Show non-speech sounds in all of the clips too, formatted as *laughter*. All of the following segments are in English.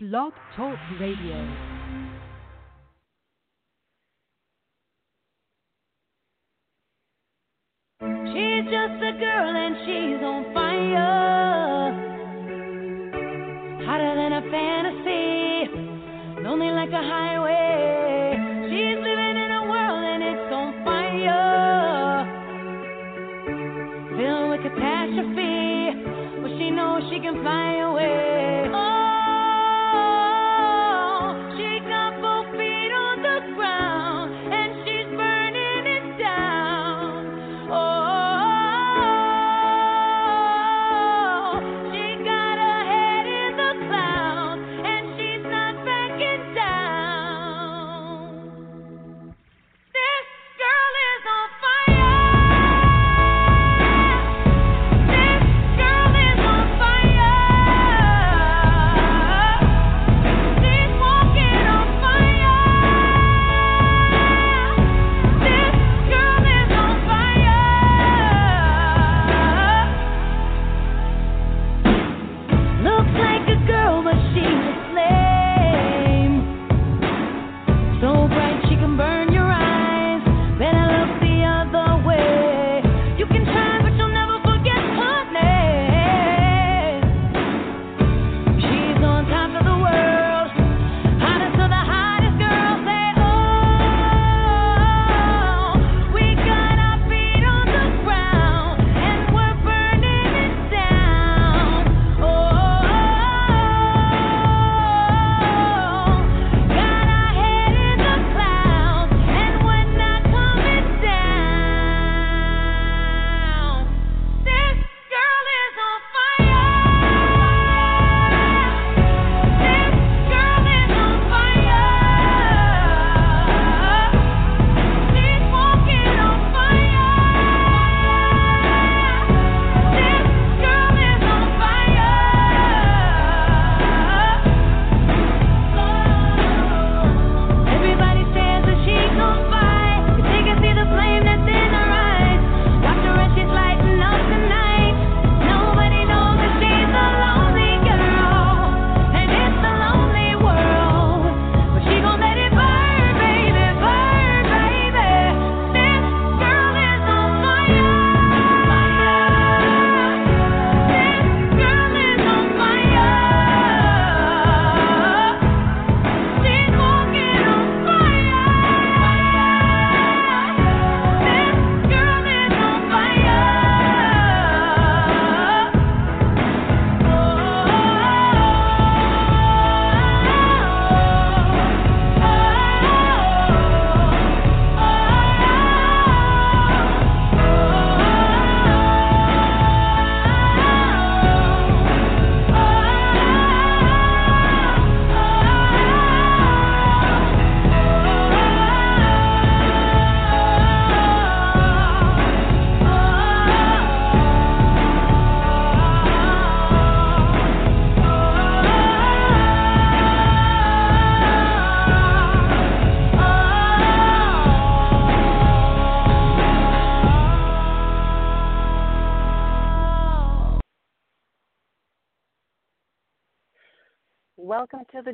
Blog Talk Radio. She's just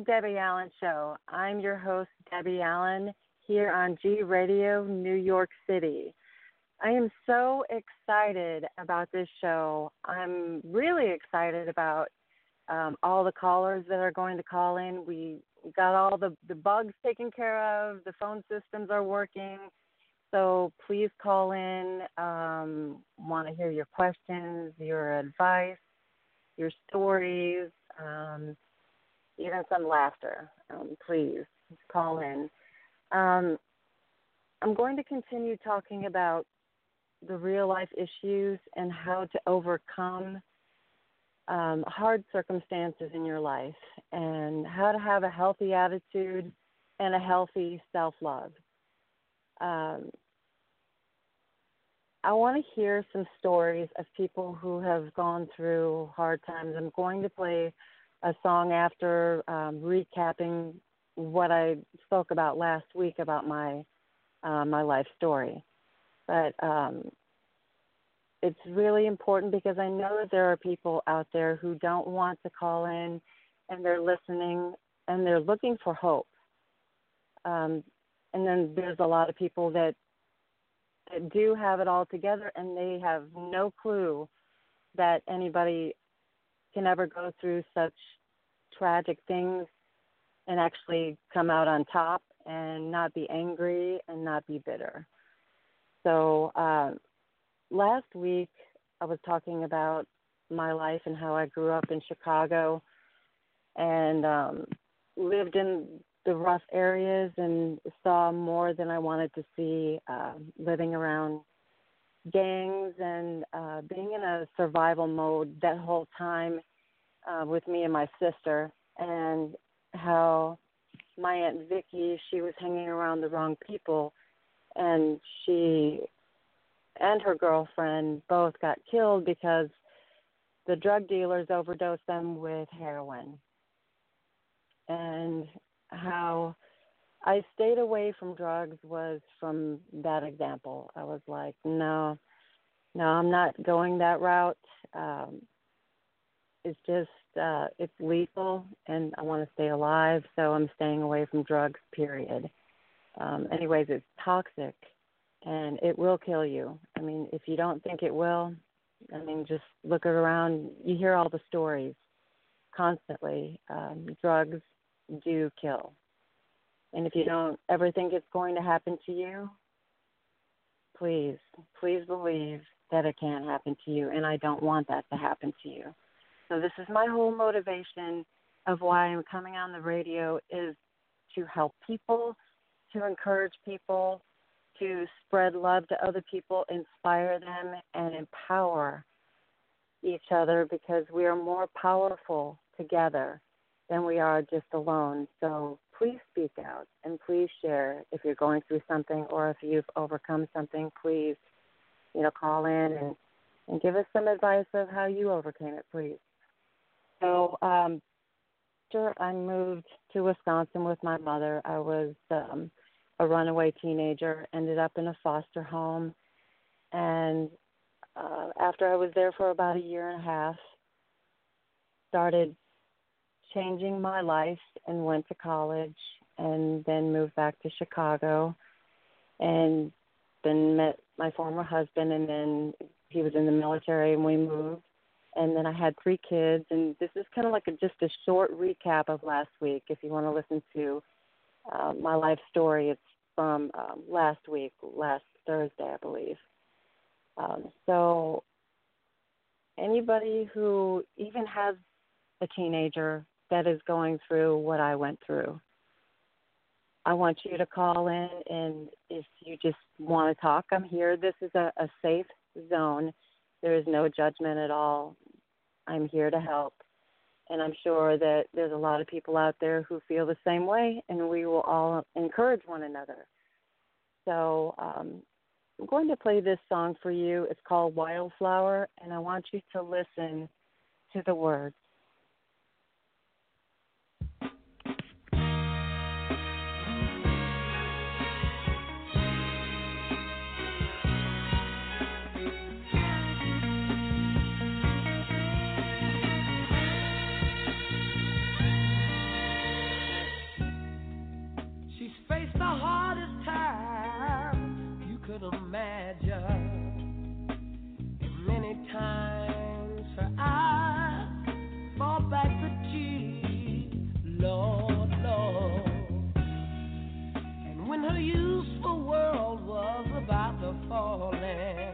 Debi Allen Show. I'm your host, Debi Allen, here on G Radio, New York City. I am so excited about this show. I'm really excited about um, all the callers that are going to call in. We got all the, the bugs taken care of, the phone systems are working. So please call in. Um, Want to hear your questions, your advice, your stories. Um, even some laughter. Um, please call in. Um, I'm going to continue talking about the real life issues and how to overcome um, hard circumstances in your life and how to have a healthy attitude and a healthy self love. Um, I want to hear some stories of people who have gone through hard times. I'm going to play a song after um, recapping what I spoke about last week about my uh, my life story. But um, it's really important because I know that there are people out there who don't want to call in and they're listening and they're looking for hope. Um, and then there's a lot of people that that do have it all together and they have no clue that anybody can ever go through such tragic things and actually come out on top and not be angry and not be bitter. So uh, last week I was talking about my life and how I grew up in Chicago and um, lived in the rough areas and saw more than I wanted to see uh, living around gangs and uh, being in a survival mode that whole time uh, with me and my sister, and how my aunt Vicky she was hanging around the wrong people, and she and her girlfriend both got killed because the drug dealers overdosed them with heroin and how I stayed away from drugs was from that example. I was like, no, no, I'm not going that route. Um, it's just uh, it's lethal, and I want to stay alive, so I'm staying away from drugs. Period. Um, anyways, it's toxic, and it will kill you. I mean, if you don't think it will, I mean, just look around. You hear all the stories constantly. Um, drugs do kill. And if you don't ever think it's going to happen to you, please, please believe that it can happen to you. And I don't want that to happen to you. So this is my whole motivation of why I'm coming on the radio is to help people, to encourage people, to spread love to other people, inspire them, and empower each other because we are more powerful together than we are just alone. So please speak out and please share if you're going through something or if you've overcome something. Please, you know, call in and and give us some advice of how you overcame it, please. So, um, after I moved to Wisconsin with my mother, I was um, a runaway teenager, ended up in a foster home, and uh, after I was there for about a year and a half, started changing my life and went to college and then moved back to Chicago and then met my former husband and then he was in the military and we moved and then I had three kids and this is kind of like a, just a short recap of last week if you want to listen to uh, my life story it's from um, last week last Thursday I believe um, so anybody who even has a teenager that is going through what I went through. I want you to call in, and if you just want to talk, I'm here. This is a, a safe zone. There is no judgment at all. I'm here to help. And I'm sure that there's a lot of people out there who feel the same way, and we will all encourage one another. So um, I'm going to play this song for you. It's called Wildflower, and I want you to listen to the words. could imagine. And many times her eyes fall back to Jesus, Lord, Lord. And when her useful world was about to fall in.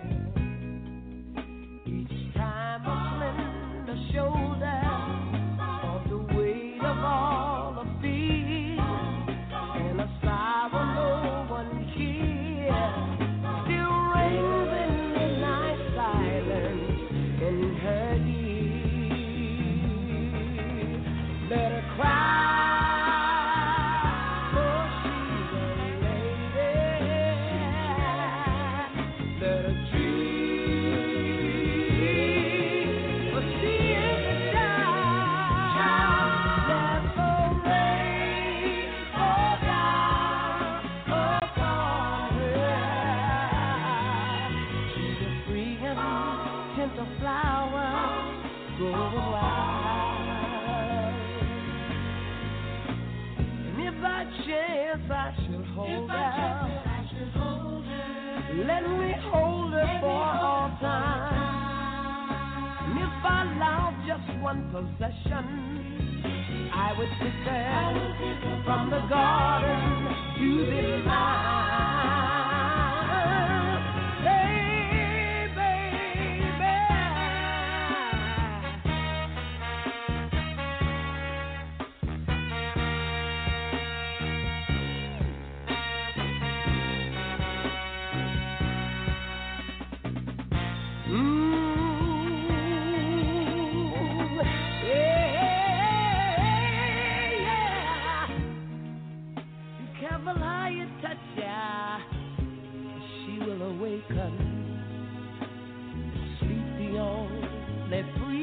Possession, I would pick her from the garden to be mine.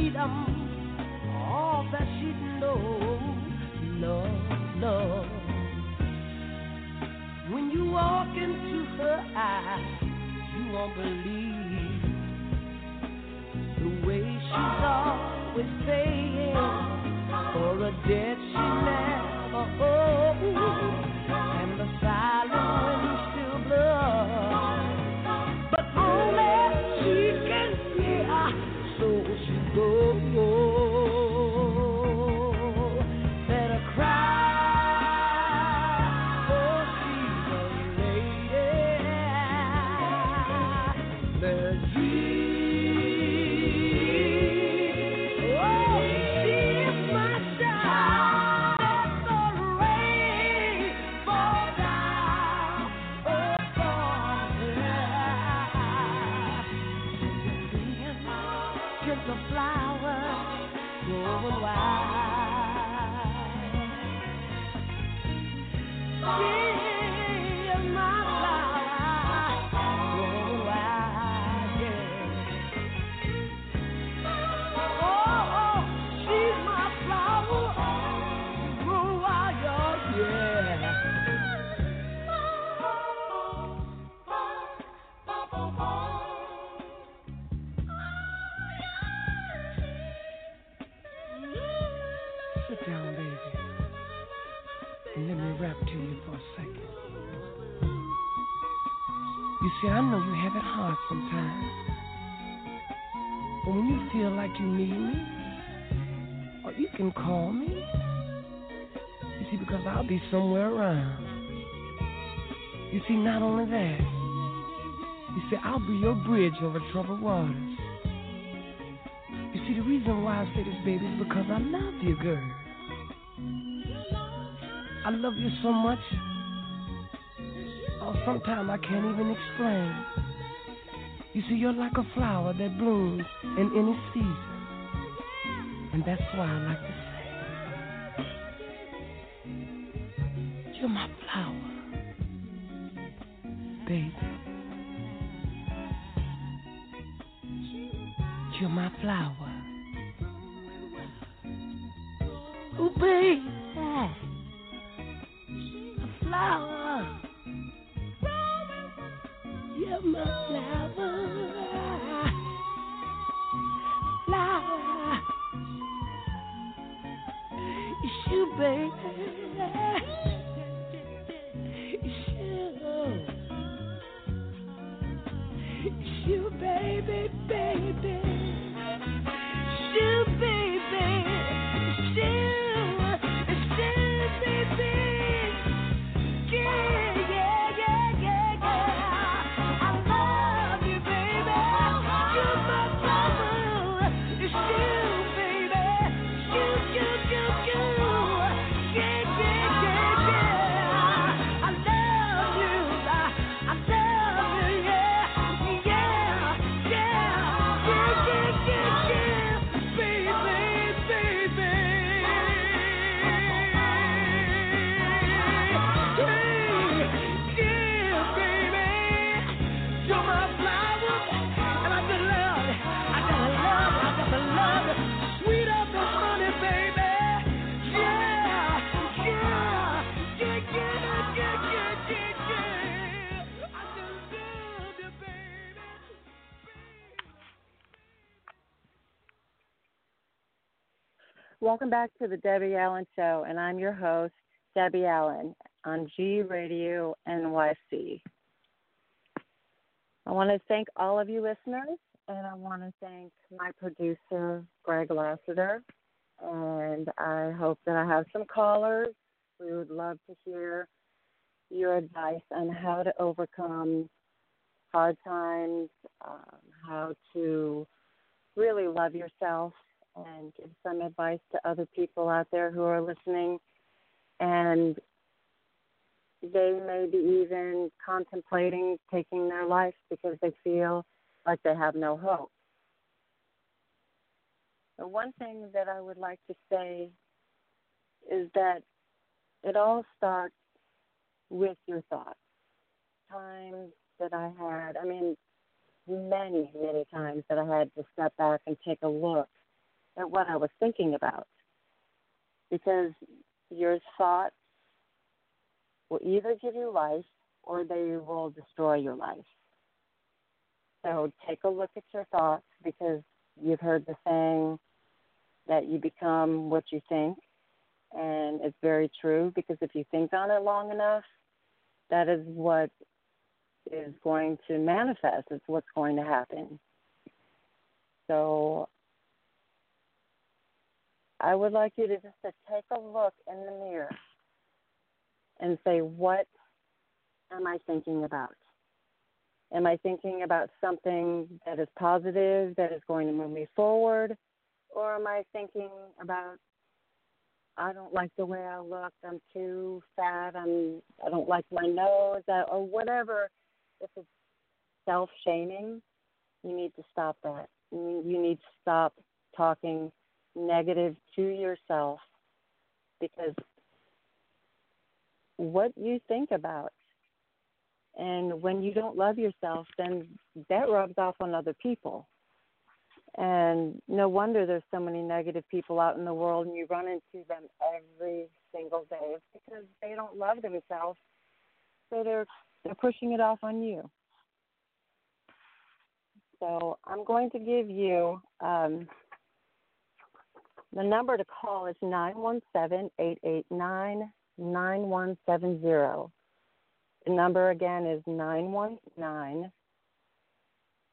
freedom, all that she knows, love, love. When you walk into her eyes, you won't believe the way she's always saying for a dead she left. Somewhere around. You see, not only that, you see, I'll be your bridge over troubled waters. You see, the reason why I say this, baby, is because I love you, girl. I love you so much. Oh, sometimes I can't even explain. You see, you're like a flower that blooms in any season. And that's why I like to say, You're my flower, baby. You're my flower. Oh, baby. A flower. Flower. Flower. It's you, baby. Welcome back to the Debi Allen Show, and I'm your host, Debi Allen. on G Radio NYC. I want to thank all of you listeners, and I want to thank my producer, Greg Lassiter. And I hope that I have some callers. We would love to hear your advice on how to overcome hard times, um, how to really love yourself, and give some advice to other people out there who are listening. And they may be even contemplating taking their life because they feel like they have no hope. The one thing that I would like to say is that it all starts with your thoughts. Times that I had, I mean, many, many times that I had to step back and take a look at what I was thinking about. Because your thoughts will either give you life or they will destroy your life. So take a look at your thoughts because you've heard the saying that you become what you think. And it's very true because if you think on it long enough, that is what is going to manifest. It's what's going to happen. So I would like you to just to take a look in the mirror and say, what am I thinking about? Am I thinking about something that is positive, that is going to move me forward? Or am I thinking about, I don't like the way I look, I'm too fat, I'm, I don't like my nose, uh, or whatever. If it's self shaming, you need to stop that. You need to stop talking negative to yourself because what you think about. And when you don't love yourself, then that rubs off on other people. And no wonder there's so many negative people out in the world, and you run into them every single day. It's because they don't love themselves, so they're they're pushing it off on you. So I'm going to give you um, the number to call is nine one seven eight eight nine 9170. The number again is 919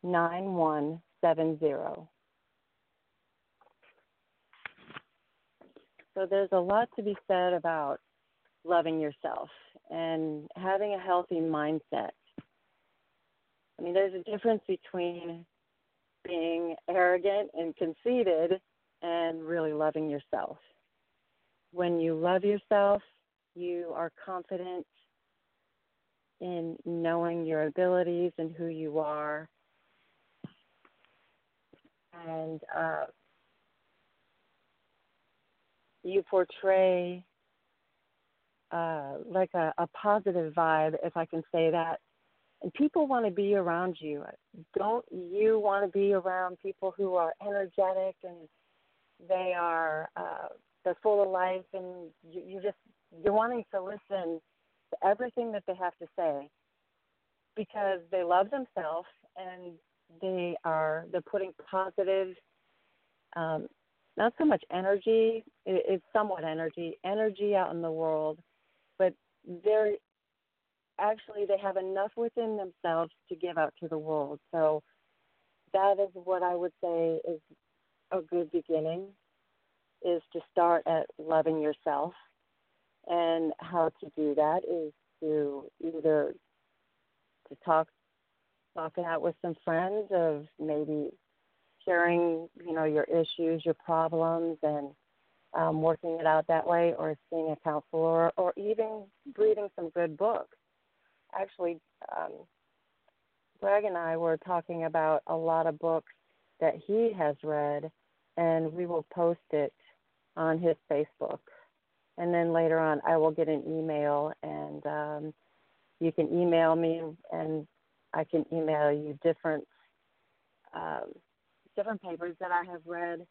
9170. So there's a lot to be said about loving yourself and having a healthy mindset. I mean, there's a difference between being arrogant and conceited and really loving yourself. When you love yourself, you are confident in knowing your abilities and who you are. And uh, you portray uh, like a, a positive vibe, if I can say that. And people want to be around you. Don't you want to be around people who are energetic and they are uh, they're full of life and you, you just you're wanting to listen to everything that they have to say because they love themselves and they are they're putting positive um, not so much energy it's somewhat energy energy out in the world but they're actually they have enough within themselves to give out to the world. So that is what i would say is a good beginning is to start at loving yourself and how to do that is to either to talk talk it out with some friends of maybe sharing, you know, your issues, your problems and um, working it out that way or seeing a counselor or even reading some good books. Actually, um, Greg and I were talking about a lot of books that he has read, and we will post it on his Facebook and then later on I will get an email and um, you can email me and I can email you different um, different papers that I have read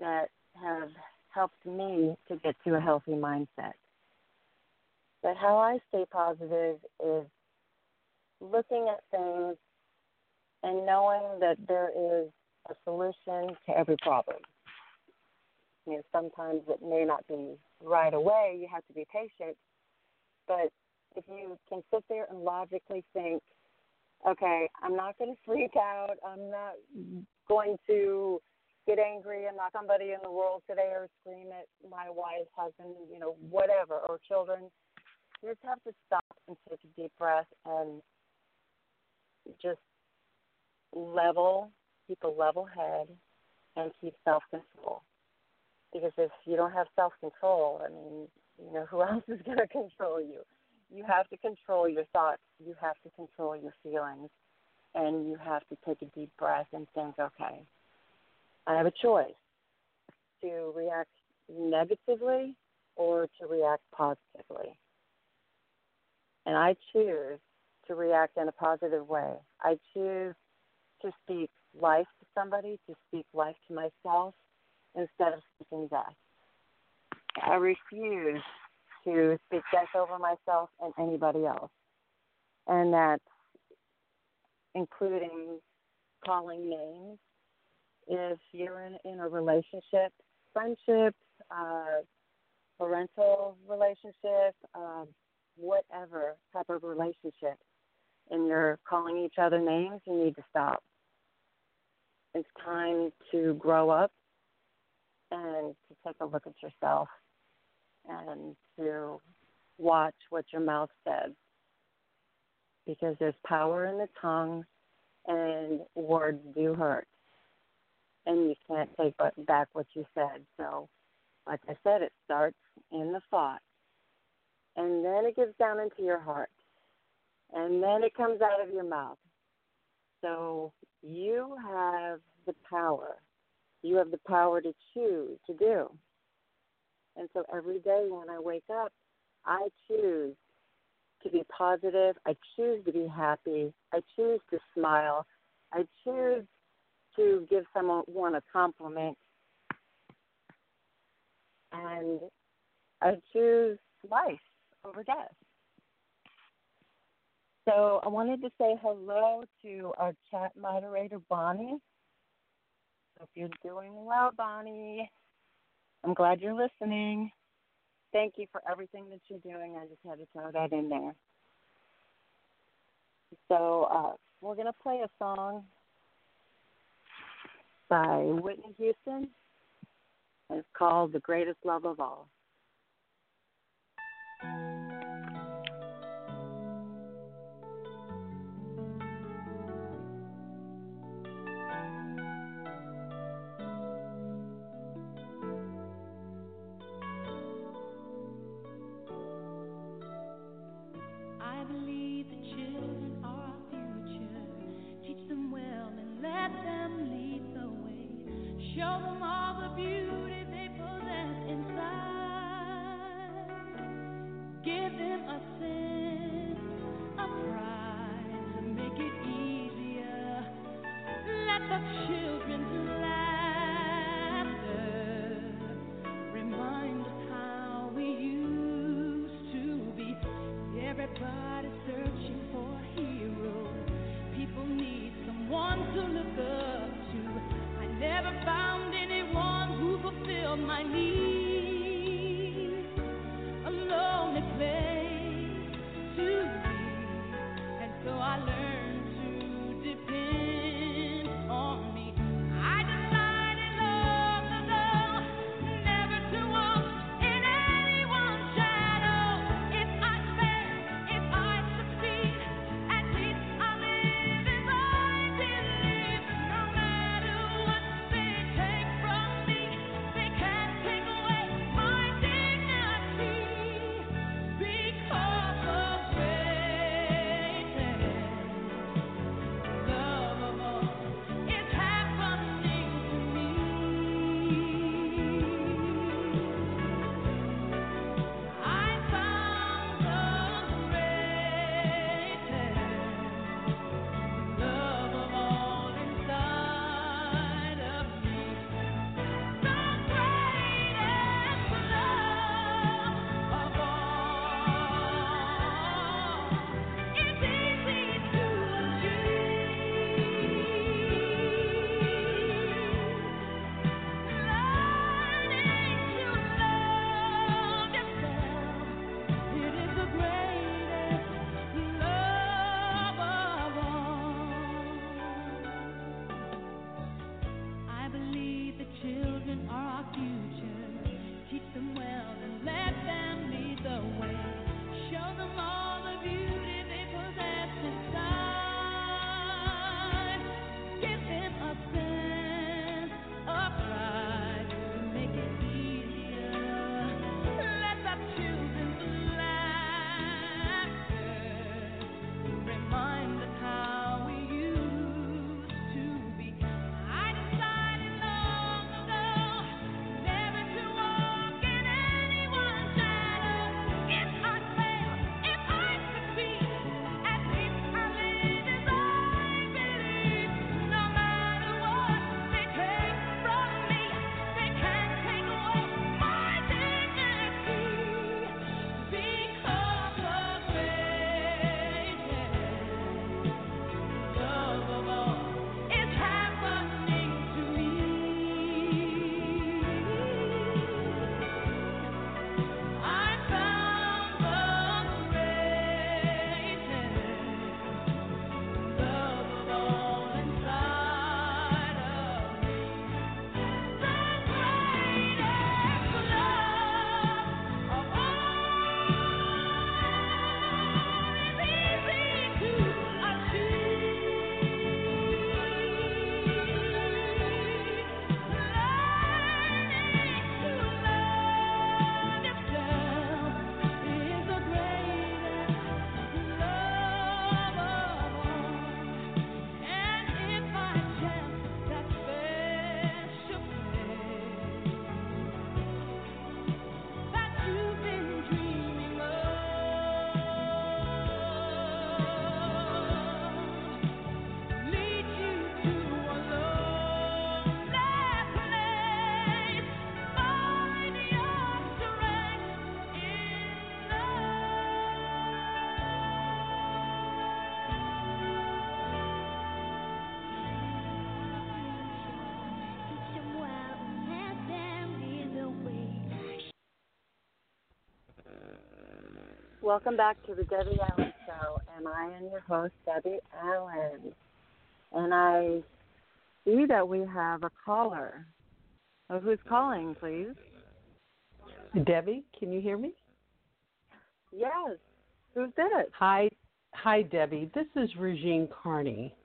that have helped me to get to a healthy mindset. But how I stay positive is looking at things and knowing that there is a solution to every problem. You know, sometimes it may not be right away. You have to be patient. but if you can sit there and logically think, okay, I'm not going to freak out. I'm not going to get angry and knock somebody in the world today or scream at my wife, husband, you know, whatever, or children. You just have to stop and take a deep breath and just level, keep a level head, and keep self control. Because if you don't have self control, I mean, you know, *laughs* who else is going to control you? You have to control your thoughts. You have to control your feelings. And you have to take a deep breath and think, okay, I have a choice to react negatively or to react positively. And I choose to react in a positive way. I choose to speak life to somebody, to speak life to myself instead of speaking death. I refuse to speak death over myself and anybody else. And that's including calling names if you're in, in a relationship, friendship, uh, parental relationship, uh, whatever type of relationship, and you're calling each other names, you need to stop. It's time to grow up and to take a look at yourself and to watch what your mouth says. Because there's power in the tongue and words do hurt. And you can't take back what you said. So like i said it starts in the thought. And then it gets down into your heart. And then it comes out of your mouth so you have the power you have the power to choose to do and so every day when I wake up, I choose to be positive. I choose to be happy. I choose to smile. I choose to give someone a compliment. And I choose life over death. So I wanted to say hello to our chat moderator, Bonnie. Hope you're doing well, Bonnie. I'm glad you're listening. Thank you for everything that you're doing. I just had to throw that in there. So uh, we're going to play a song by Whitney Houston. It's called The Greatest Love of All. Welcome back to the Debi Allen Show, and I am your host, Debi Allen. And I see that we have a caller. Oh, who's calling, please? Debi, can you hear me? Yes. Who's this? Hi, hi, Debi. This is Regine Carney.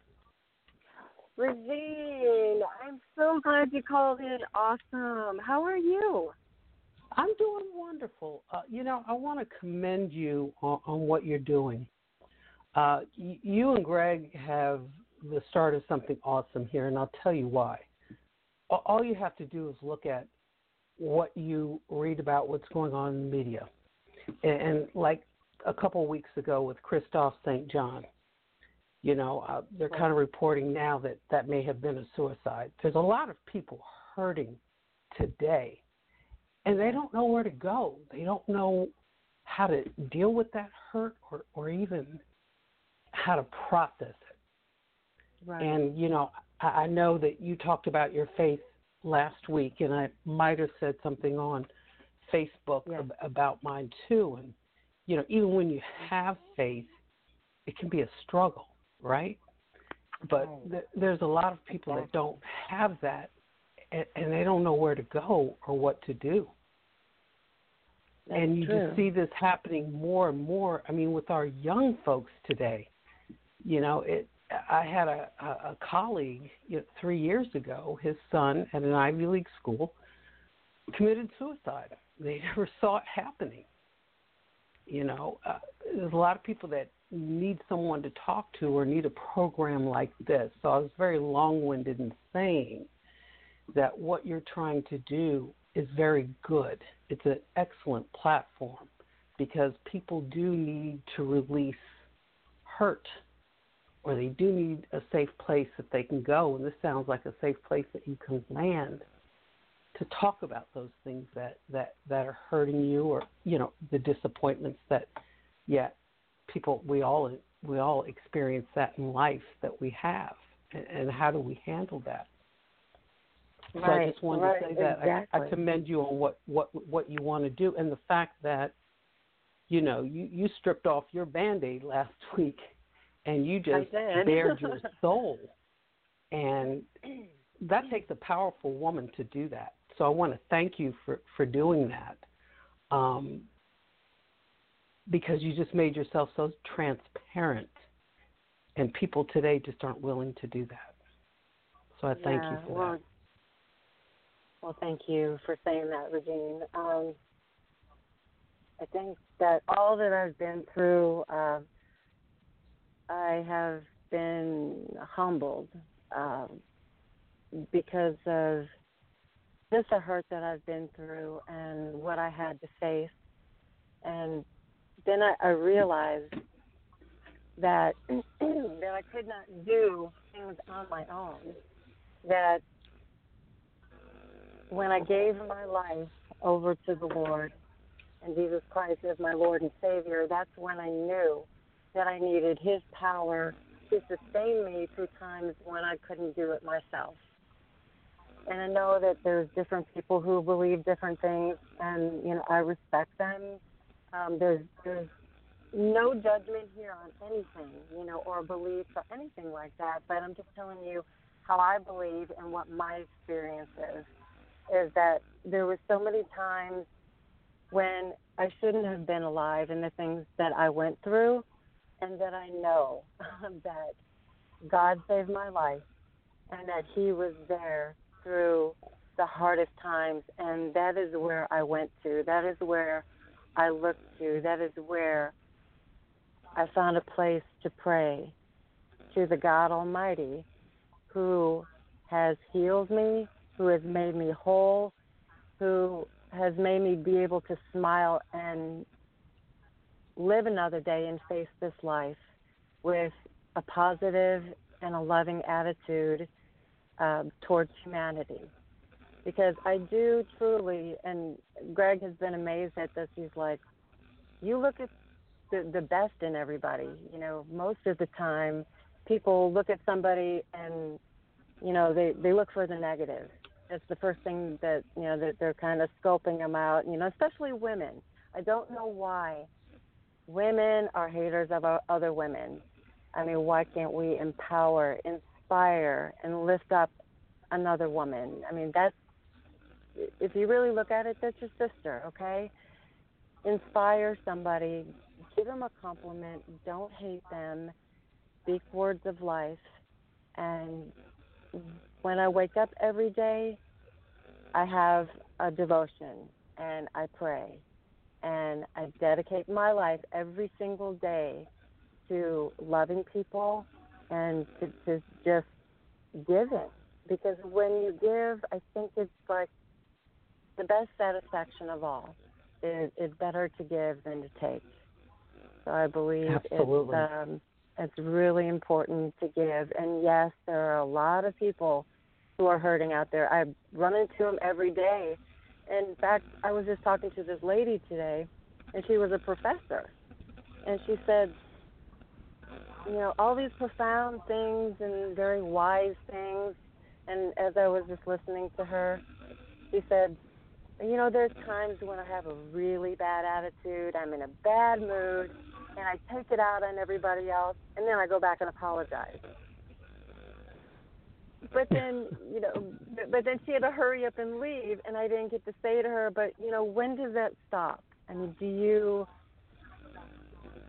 Regine, I'm so glad you called in. Awesome. How are you? I'm doing wonderful. Uh, you know, I want to commend you on, on what you're doing. Uh, y- you and Greg have the start of something awesome here, and I'll tell you why. All you have to do is look at what you read about what's going on in the media. And, and like a couple weeks ago with Christoph St. John, you know, uh, they're kind of reporting now that that may have been a suicide. There's a lot of people hurting today and they don't know where to go. They don't know how to deal with that hurt or, or even how to process it. Right. And, you know, I, I know that you talked about your faith last week, and I might have said something on Facebook ab- about mine too. And, you know, even when you have faith, it can be a struggle, right? But Right. th- there's a lot of people that don't have that, and, and they don't know where to go or what to do That's and you true. just see this happening more and more. I mean, with our young folks today, you know, it. I had a, a, a colleague you know, three years ago. His son at an Ivy League school committed suicide. They *laughs* never saw it happening. You know, uh, there's a lot of people that need someone to talk to or need a program like this. So I was very long-winded in saying that what you're trying to do is very good. It's an excellent platform because people do need to release hurt or they do need a safe place that they can go. And this sounds like a safe place that you can land to talk about those things that, that, that are hurting you or, you know, the disappointments that yet people we all we all experience that in life that we have and, and how do we handle that? So I just wanted right, to say that I, I commend you on what what what you want to do and the fact that you know you you stripped off your band-aid last *laughs* week and you just bared your *laughs* soul. And that takes a powerful woman to do that. So i want to thank you for for doing that um because you just made yourself so transparent and people today just aren't willing to do that. So i thank you for well, that Well, thank you for saying that, Regine. Um, I think that all that I've been through, uh, I have been humbled um, because of just the hurt that I've been through and what I had to face. And then I, I realized that *clears throat* that I could not do things on my own. That when I gave my life over to the Lord and Jesus Christ as my Lord and Savior, that's when I knew that I needed His power to sustain me through times when I couldn't do it myself. And I know that there's different people who believe different things, and you know I respect them. Um, there's there's no judgment here on anything, you know, or beliefs or anything like that. But I'm just telling you how I believe and what my experience is is that there were so many times when I shouldn't have been alive and the things that I went through, and that I know *laughs* that God saved my life and that He was there through the hardest times, and that is where I went to. That is where I looked to. That is where I found a place to pray to the God Almighty who has healed me, who has made me whole, who has made me be able to smile and live another day and face this life with a positive and a loving attitude um, towards humanity. Because I do truly, and Greg has been amazed at this. He's like, you look at the the best in everybody. You know, most of the time, people look at somebody and you know they they look for the negative. It's the first thing that you know that they're kind of scoping them out. You know, especially women. I don't know why women are haters of other women. I mean, why can't we empower, inspire, and lift up another woman? I mean, that's if you really look at it, that's your sister, okay? Inspire somebody, give them a compliment, don't hate them, speak words of life, and when I wake up every day, I have a devotion and I pray and I dedicate my life every single day to loving people and to, to just giving. Because when you give, I think it's like the best satisfaction of all. It, it's better to give than to take. So I believe Absolutely. it's um, it's really important to give. And yes, there are a lot of people who are hurting out there. I run into them every day. In fact, I was just talking to this lady today, and she was a professor, and she said, you know, all these profound things and very wise things. And as I was just listening to her, she said, you know, there's times when I have a really bad attitude, I'm in a bad mood, and I take it out on everybody else, and then I go back and apologize. But then, you know, but, but then she had to hurry up and leave, and I didn't get to say to her, but you know, when does that stop? I mean, do you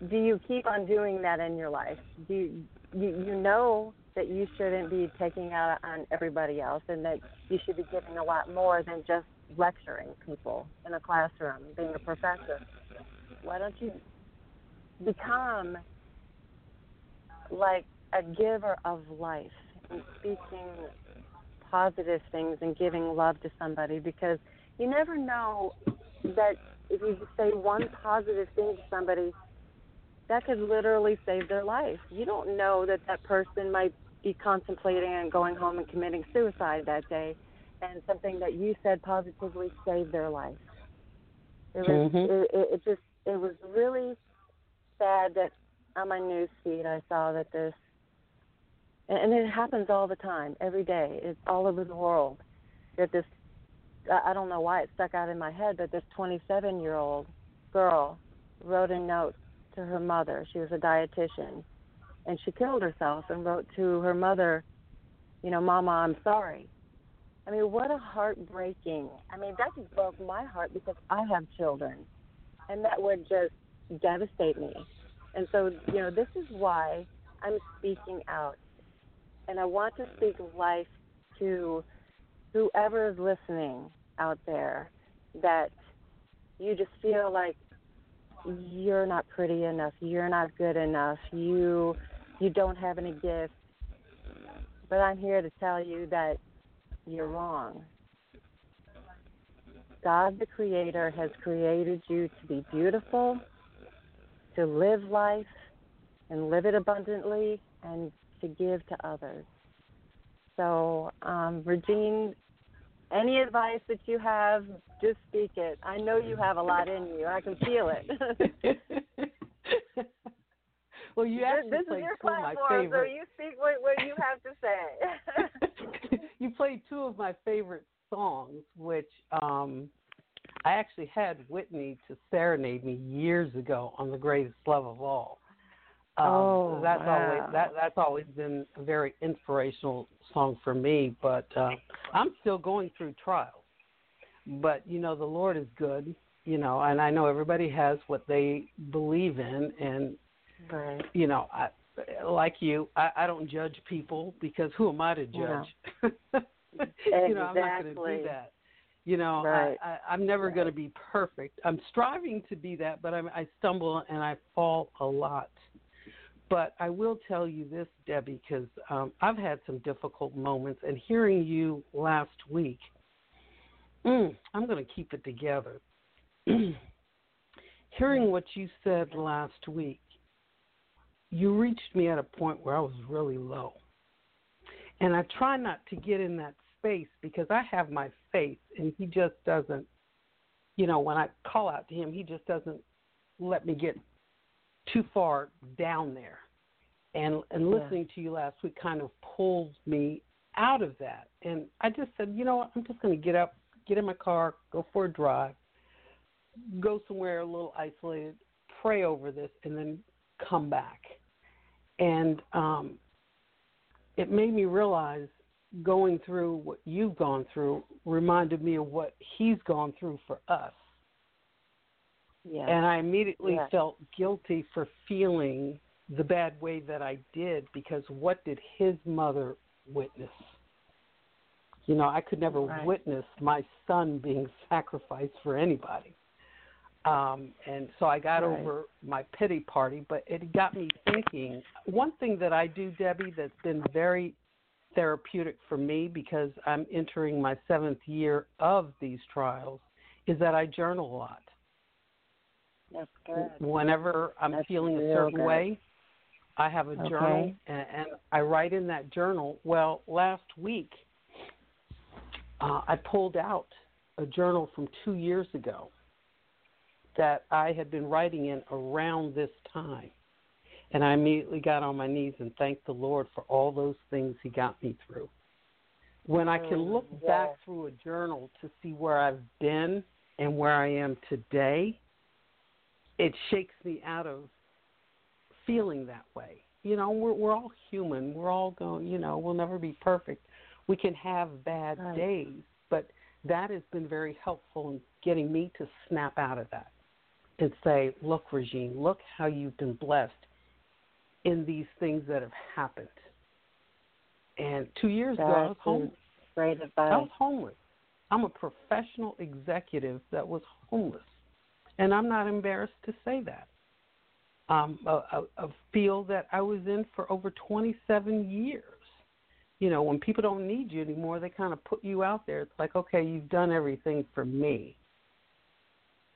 do you keep on doing that in your life? Do you, you you know that you shouldn't be taking out on everybody else, and that you should be giving a lot more than just lecturing people in a classroom, being a professor. Why don't you become like a giver of life and speaking positive things and giving love to somebody because you never know that if you say one positive thing to somebody that could literally save their life. You don't know that that person might be contemplating on going home and committing suicide that day and something that you said positively saved their life. It was Mhm. it, it, it just it was really sad that on my news feed I saw that this and it happens all the time, every day. It's all over the world that this I don't know why it stuck out in my head, but this 27 year old girl wrote a note to her mother. She was a dietitian, and she killed herself and wrote to her mother, you know, Mama, I'm sorry. I mean, what a heartbreaking. I mean, that just broke my heart because I have children, and that would just devastate me. And so, you know, this is why I'm speaking out, and I want to speak life to whoever is listening out there that you just feel like you're not pretty enough, you're not good enough, you you don't have any gifts. But I'm here to tell you that you're wrong. God the creator has created you to be beautiful, to live life and live it abundantly and to give to others. So, um, Regine, any advice that you have, just speak it. I know you have a lot in you. I can feel it. *laughs* well, you actually this is played your two of my platform, so you speak what, what you have to say. *laughs* you played two of my favorite songs, which um I actually had Whitney to serenade me years ago on "The Greatest Love of All." Um, Oh, that's wow. always that that's always been a very inspirational song for me. But uh, I'm still going through trials. But you know, the Lord is good. You know, and I know everybody has what they believe in, and right. you know, I, like you, I, I don't judge people because who am I to judge? *laughs* you know, I'm not going to Exactly. do that. You know, Right. I, I, I'm never going to be perfect. I'm striving to be that, but I'm, I stumble and I fall a lot. But I will tell you this, Debi, because um, I've had some difficult moments, and hearing you last week, mm, I'm going to keep it together. *clears throat* hearing what you said last week, you reached me at a point where I was really low. And I try not to get in that space because I have my faith and he just doesn't you know, when I call out to him, he just doesn't let me get too far down there. And and Yeah. listening to you last week kind of pulled me out of that. And I just said, you know what, I'm just going to get up, get in my car, go for a drive, go somewhere a little isolated, pray over this and then come back. And um, it made me realize going through what you've gone through reminded me of what he's gone through for us. Yeah. And I immediately Yes. felt guilty for feeling the bad way that I did because what did his mother witness? You know, I could never Right. witness my son being sacrificed for anybody. Um, and so I got Right. over my pity party, but it got me thinking. One thing that I do, Debi, that's been very therapeutic for me because I'm entering my seventh year of these trials is that I journal a lot That's good. whenever I'm That's feeling a certain good. way, I have a Okay. journal and, and I write in that journal. Well, last week, uh, I pulled out a journal from two years ago that I had been writing in around this time. And I immediately got on my knees and thanked the Lord for all those things He got me through. When I can Mm, look yeah. back through a journal to see where I've been and where I am today, it shakes me out of feeling that way. You know, we're we're all human. We're all going. You know, we'll never be perfect. We can have bad Right. days, but that has been very helpful in getting me to snap out of that and say, "Look, Regine, look how you've been blessed in these things that have happened." And two years ago, I was homeless. great I was homeless. I'm a professional executive that was homeless, and I'm not embarrassed to say that. Um, a, a, a field that I was in for over 27 years. You know, when people don't need you anymore, they kind of put you out there. It's like, okay, you've done everything for me.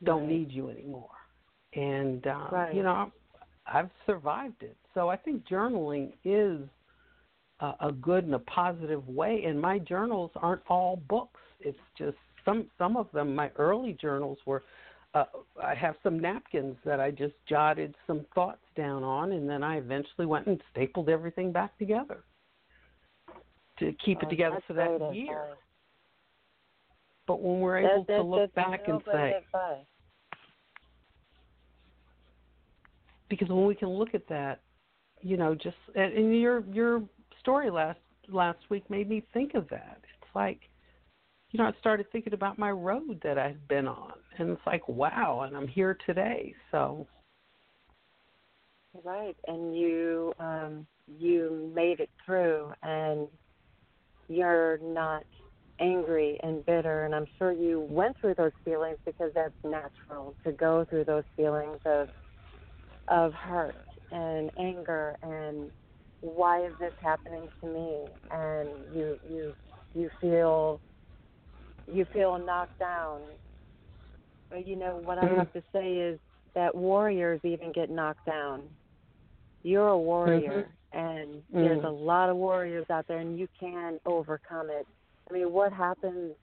Don't Right. need you anymore. And um, Right. you know, I've, I've survived it. So I think journaling is a, a good and a positive way. And my journals aren't all books. It's just some some of them. My early journals were. Uh, I have some napkins that I just jotted some thoughts down on, and then I eventually went and stapled everything back together to keep Oh, it together for that great year. But when we're able That- that- to look back and say, advice. Because when we can look at that, you know, just and, and your your story last last week made me think of that. It's like, you know, I started thinking about my road that I've been on, and it's like, wow, and I'm here today. So Right, and you um, you made it through, and you're not angry and bitter. And I'm sure you went through those feelings because that's natural to go through those feelings of of hurt and anger and why is this happening to me? And you you you feel you feel knocked down. But you know what I mm-hmm. have to say is that warriors even get knocked down. You're a warrior, mm-hmm. and mm. there's a lot of warriors out there, and you can overcome it. I mean, what happens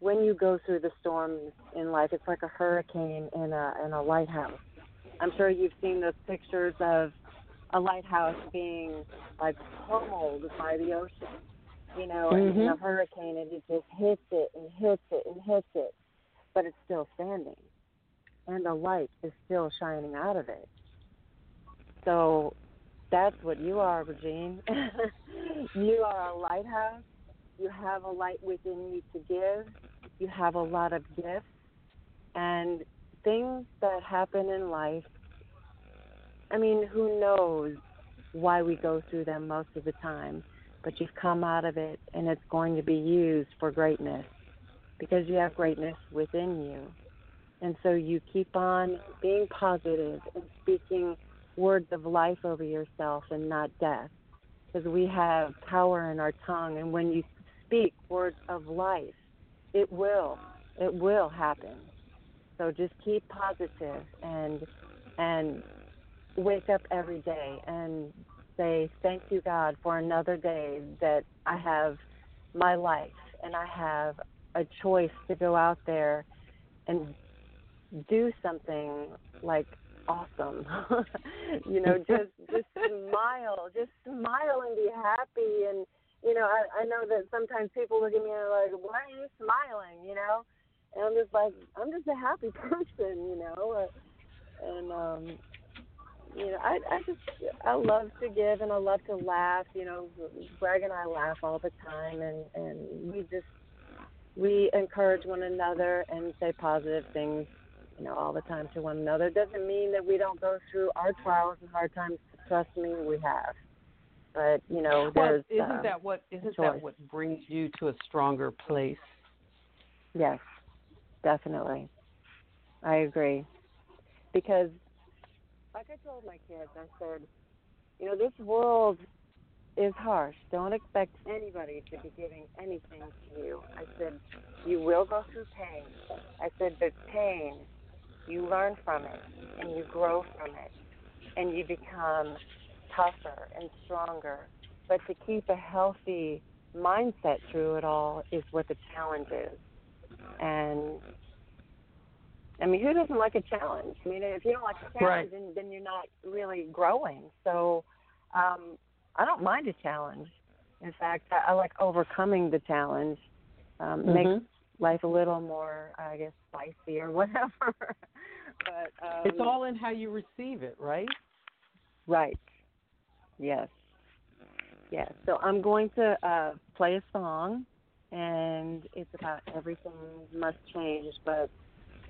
when you go through the storms in life? It's like a hurricane in a in a lighthouse. I'm sure you've seen those pictures of a lighthouse being like pummeled by the ocean. You know, and in a mm-hmm. hurricane, and it just hits it and hits it and hits it, but it's still standing, and the light is still shining out of it. So that's what you are, Regine. *laughs* you are a lighthouse. You have a light within you to give. You have a lot of gifts. And things that happen in life, I mean, who knows why we go through them most of the time? But you've come out of it, and it's going to be used for greatness because you have greatness within you. And so you keep on being positive and speaking words of life over yourself and not death. Because we have power in our tongue, and when you speak words of life, it will, it will happen. So just keep positive and and wake up every day and say thank you God for another day that I have my life and I have a choice to go out there and do something like awesome. *laughs* you know, *laughs* just just smile, just smile and be happy. And you know, I I know that sometimes people look at me and are like, "Why are you smiling?" You know, and I'm just like, I'm just a happy *laughs* person. You know, uh, and um, you know, I I just I love to give and I love to laugh. You know, Greg and I laugh all the time, and and we just we encourage one another and say positive things, you know, all the time to one another. It doesn't mean that we don't go through our trials and hard times. Trust me, we have. But you know, Well, isn't um, that what isn't choice. that what brings you to a stronger place? Yes, definitely. I agree. Because, like I told my kids, I said, you know, this world is harsh. Don't expect anybody to be giving anything to you. I said, you will go through pain. I said, but pain, you learn from it and you grow from it and you become tougher and stronger. But to keep a healthy mindset through it all is what the challenge is. And I mean, who doesn't like a challenge? I mean, if you don't like a challenge, Right. then, then you're not really growing. So um, I don't mind a challenge. In fact, I, I like overcoming the challenge. Um, Mhm. Makes life a little more, I guess, spicy or *laughs* whatever. but um, it's all in how you receive it, right? Right. Yes. Yes. So I'm going to uh, play a song, and it's about everything must change. But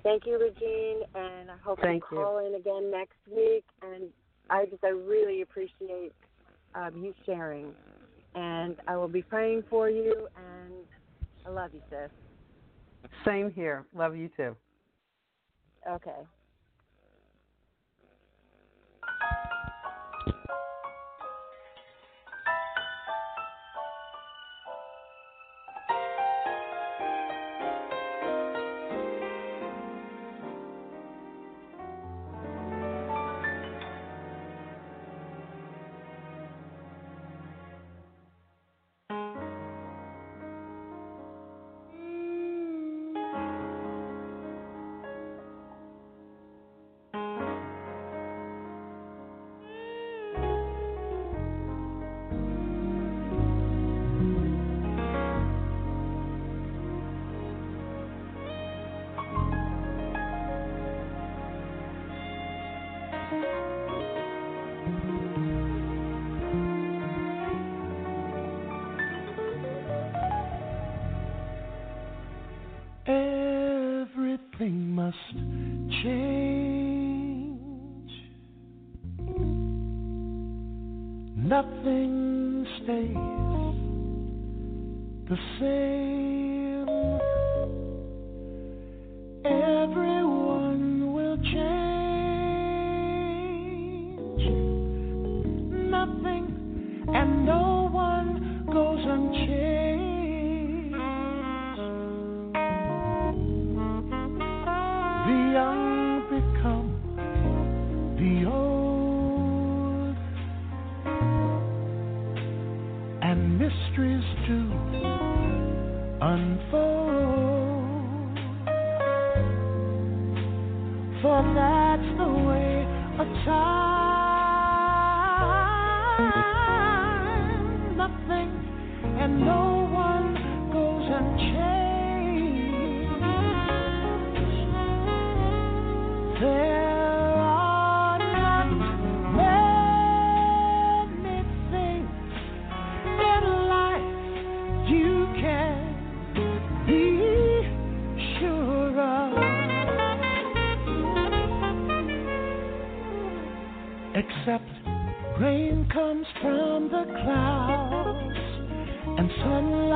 thank you, Regine, and I hope Thank you call in again next week. And I just I really appreciate um, you sharing, and I will be praying for you. And I love you, sis. Same here. Love you too. Okay. Except rain comes from the clouds and sun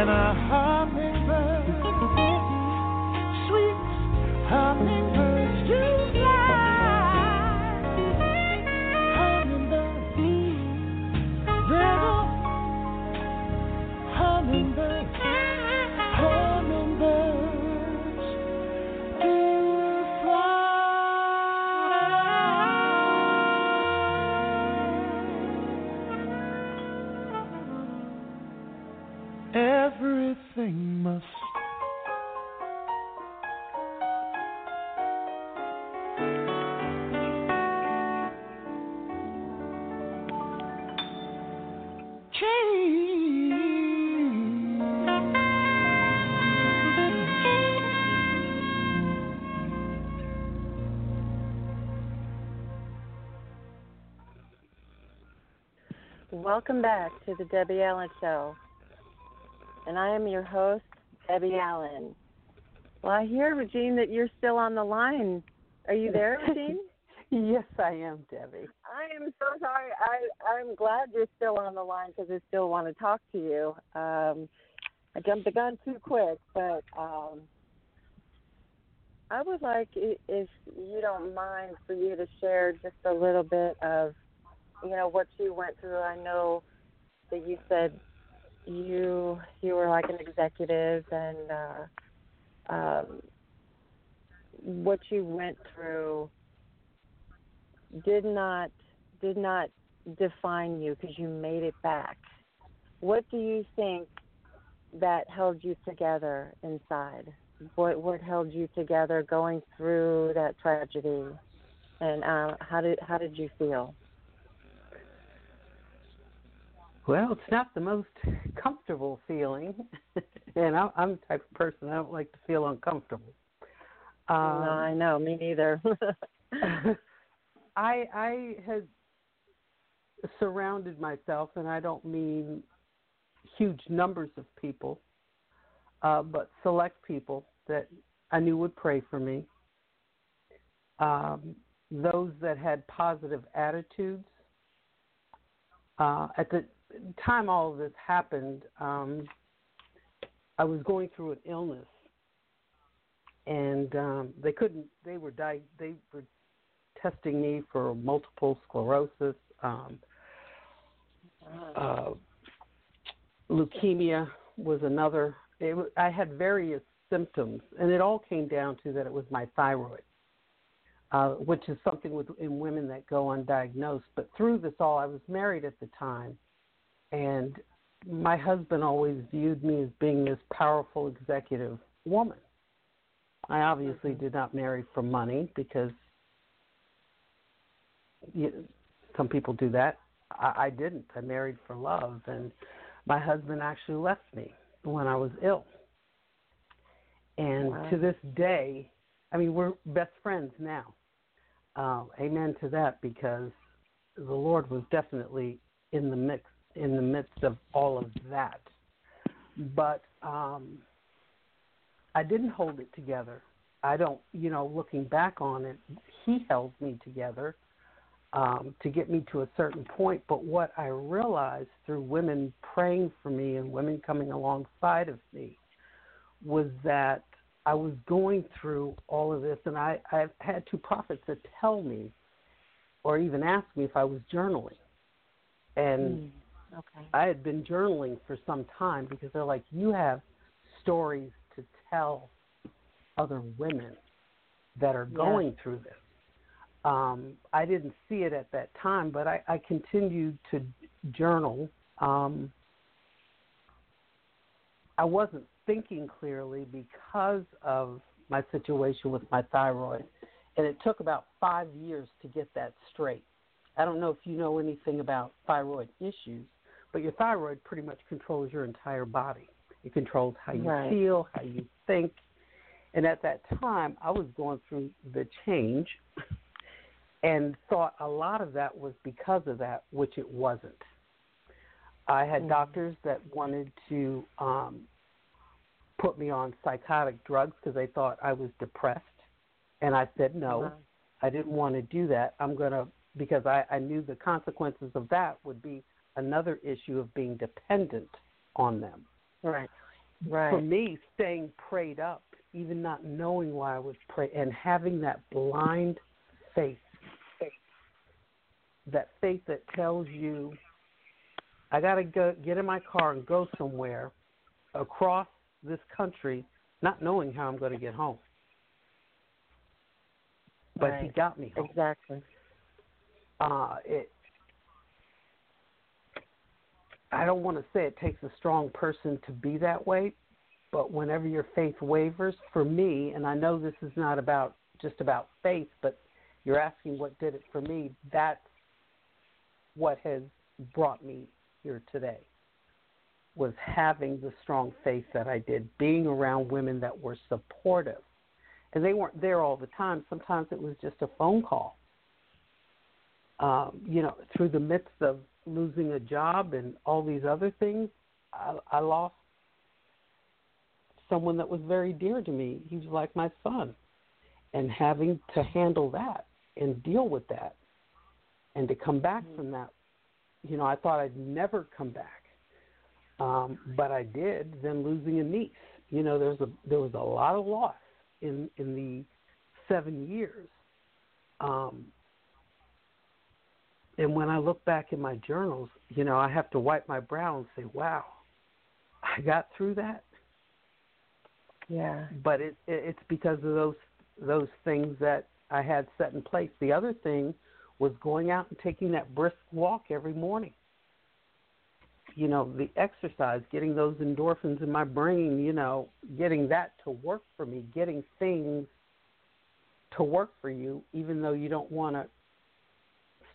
and a Welcome back to the Debi Allen Show. And I am your host, Debi Allen. Well, I hear, Regine, that you're still on the line. Are you there, *laughs* Regine? Yes, I am, Debi. I am so sorry. I, I'm glad you're still on the line because I still want to talk to you. Um, I jumped the gun too quick, but um, I would like, if you don't mind, for you to share just a little bit of, you know, what you went through. I know that you said you you were like an executive and uh, um, what you went through did not did not define you because you made it back. What do you think that held you together inside? What what held you together going through that tragedy, and uh, how did how did you feel? Well, it's not the most *laughs* comfortable feeling, *laughs* and I, I'm the type of person I don't like to feel uncomfortable. no, Um, I know, me neither. *laughs* I I had surrounded myself, and I don't mean huge numbers of people, uh, but select people that I knew would pray for me. Um, those that had positive attitudes. Uh, at the time all of this happened, um, I was going through an illness, and um, they couldn't. They were di- They were testing me for multiple sclerosis, um, uh, leukemia was another. It, I had various symptoms, and it all came down to that it was my thyroid, uh, which is something with in women that go undiagnosed. But through this all, I was married at the time, and my husband always viewed me as being this powerful executive woman. I obviously did not marry for money because you, some people do that. I, I didn't. I married for love, and my husband actually left me when I was ill. And Wow. to this day, I mean, we're best friends now. Uh, amen to that, because the Lord was definitely in the mix, in the midst of all of that. But um, I didn't hold it together. I don't, you know, looking back on it, he held me together um, to get me to a certain point. But what I realized through women praying for me and women coming alongside of me was that I was going through all of this, and I, I've had two prophets that tell me or even ask me if I was journaling. And Mm. Okay. I had been journaling for some time because they're like, you have stories to tell other women that are Yeah. going through this. Um, I didn't see it at that time, but I, I continued to journal. Um, I wasn't thinking clearly because of my situation with my thyroid, and it took about five years to get that straight. I don't know if you know anything about thyroid issues, but your thyroid pretty much controls your entire body. It controls how you Right. feel, how you think. And at that time, I was going through the change and thought a lot of that was because of that, which it wasn't. I had Mhm. doctors that wanted to um, put me on psychotic drugs because they thought I was depressed. And I said, no, Uh-huh. I didn't want to do that. I'm going to, because I, I knew the consequences of that would be another issue of being dependent on them. Right. Right. For me, staying prayed up, even not knowing why I was prayed, and having that blind faith, faith, that faith that tells you, I got to go get in my car and go somewhere across this country, not knowing how I'm going to get home. But he got me home. Exactly. uh, it I don't want to say it takes a strong person to be that way, but whenever your faith wavers, for me, and I know this is not about just about faith, but you're asking what did it for me, that's what has brought me here today. Was having the strong faith that I did, being around women that were supportive. And they weren't there all the time. Sometimes it was just a phone call um, you know, through the midst of losing a job and all these other things, I, I lost someone that was very dear to me. He was like my son. And having to handle that and deal with that and to come back from that, you know, I thought I'd never come back. Um, but I did, then losing a niece. You know, there's a there was a lot of loss in in the seven years. Um, and when I look back in my journals, you know, I have to wipe my brow and say, "Wow, I got through that." Yeah. But it, it it's because of those those things that I had set in place. The other thing was going out and taking that brisk walk every morning. You know, the exercise, getting those endorphins in my brain, you know, getting that to work for me, getting things to work for you, even though you don't want to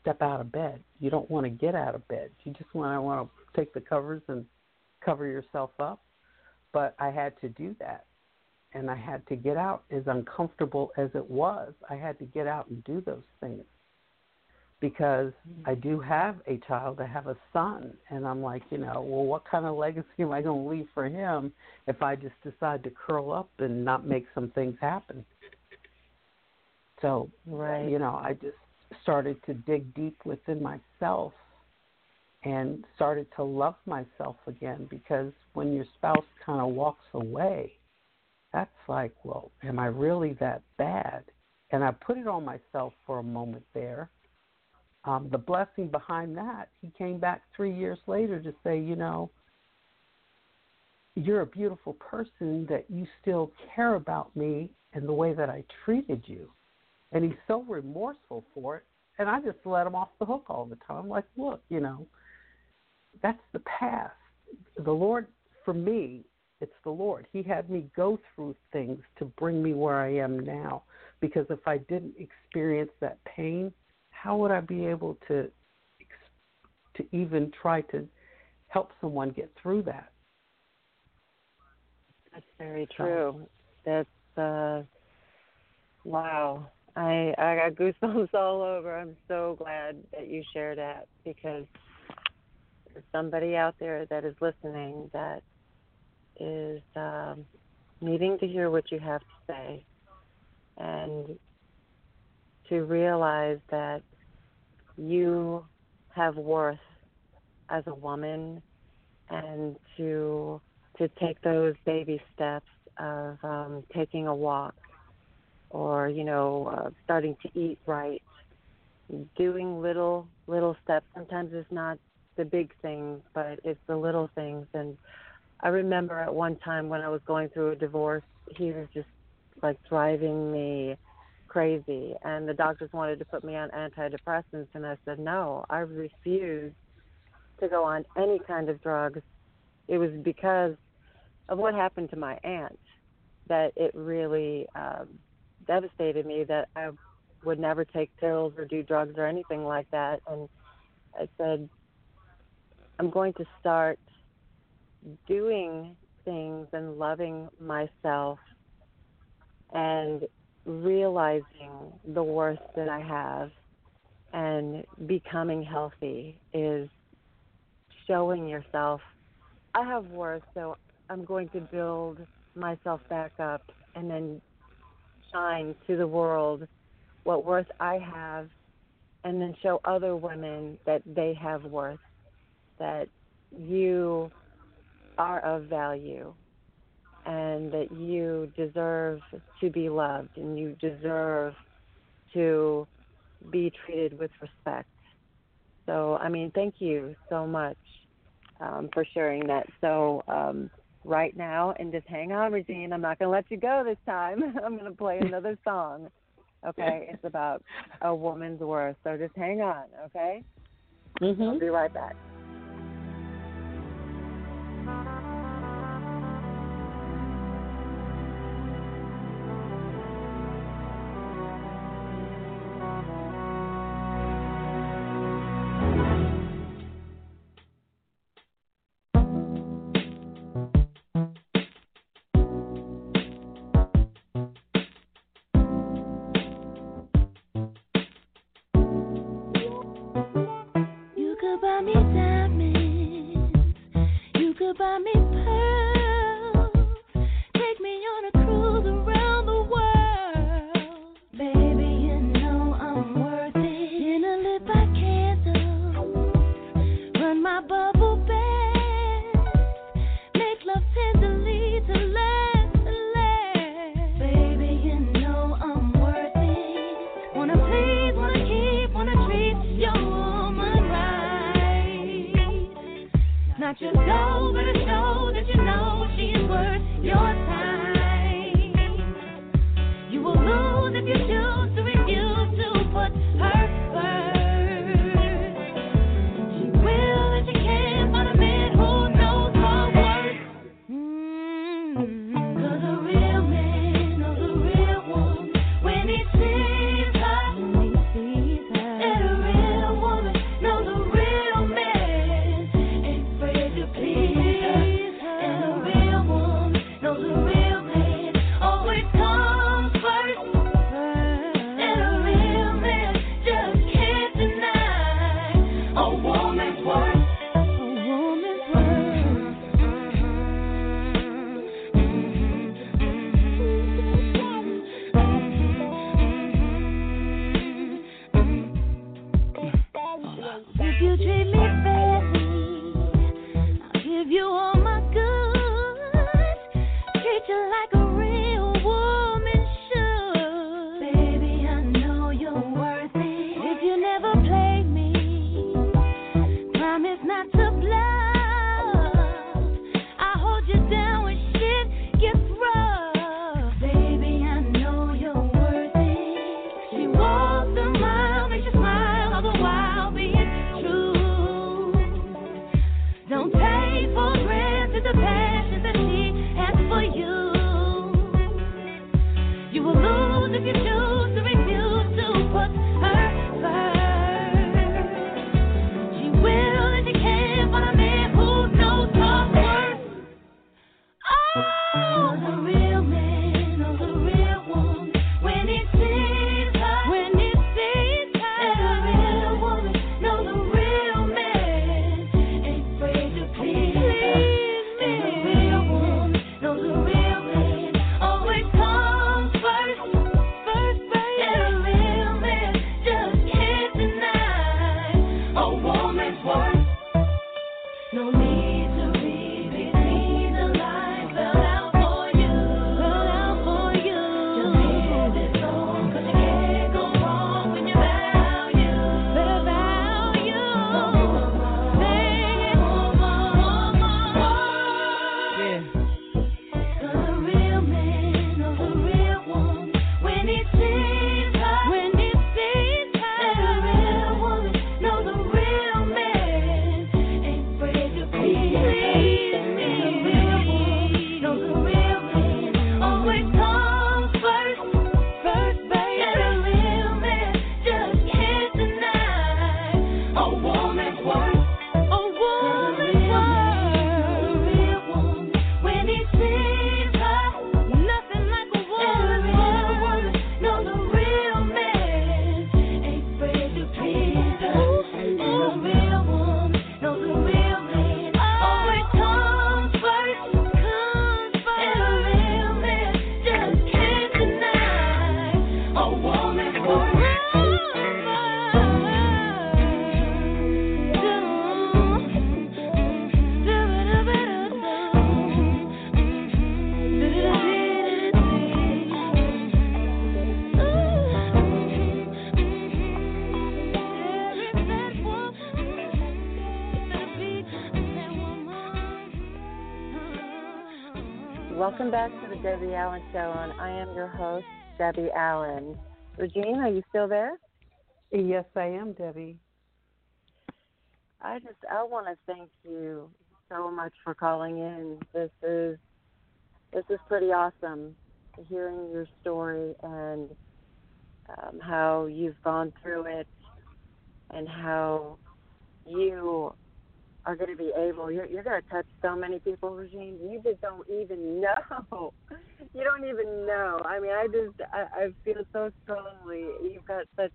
step out of bed. You don't want to get out of bed. You just want to want to take the covers and cover yourself up. But I had to do that. And I had to get out as uncomfortable as it was. I had to get out and do those things. Because mm-hmm. I do have a child, I have a son, and I'm like, you know, well, what kind of legacy am I going to leave for him if I just decide to curl up and not make some things happen? So, Right. you know, I just started to dig deep within myself and started to love myself again because when your spouse kind of walks away, that's like, well, am I really that bad? And I put it on myself for a moment there. Um, the blessing behind that, he came back three years later to say, you know, you're a beautiful person that you still care about me and the way that I treated you. And he's so remorseful for it. And I just let him off the hook all the time. Like, look, you know, that's the past. The Lord, for me, it's the Lord. He had me go through things to bring me where I am now. Because if I didn't experience that pain, how would I be able to to even try to help someone get through that? That's very true. That's uh wow. I I got goosebumps *laughs* all over. I'm so glad that you shared that because there's somebody out there that is listening that is um needing to hear what you have to say and to realize that you have worth as a woman and to to take those baby steps of um, taking a walk or you know uh, starting to eat right doing little little steps. Sometimes it's not the big things, but it's the little things. And I remember at one time when I was going through a divorce, he was just like driving me crazy and the doctors wanted to put me on antidepressants and I said no I refuse to go on any kind of drugs it was because of what happened to my aunt that it really um devastated me that I would never take pills or do drugs or anything like that. And I said I'm going to start doing things and loving myself and realizing the worth that I have and becoming healthy is showing yourself I have worth, so I'm going to build myself back up and then shine to the world what worth I have and then show other women that they have worth, that you are of value and that you deserve to be loved and you deserve to be treated with respect. So, I mean, thank you so much um, for sharing that. So, um, right now, and just hang on, Regine. I'm not going to let you go this time. *laughs* I'm going to play *laughs* another song. Okay, it's about a woman's worth. So just hang on. Okay, mm-hmm. I'll be right back. You could buy Debi Allen. Regine, are you still there? Yes, I am, Debi. I just I want to thank you so much for calling in. This is this is pretty awesome. Hearing your story and um, how you've gone through it, and how you are going to be able. You're, you're going to touch so many people, Regine. You just don't even know. *laughs* You don't even know. I mean, I just I, I feel so strongly. You've got such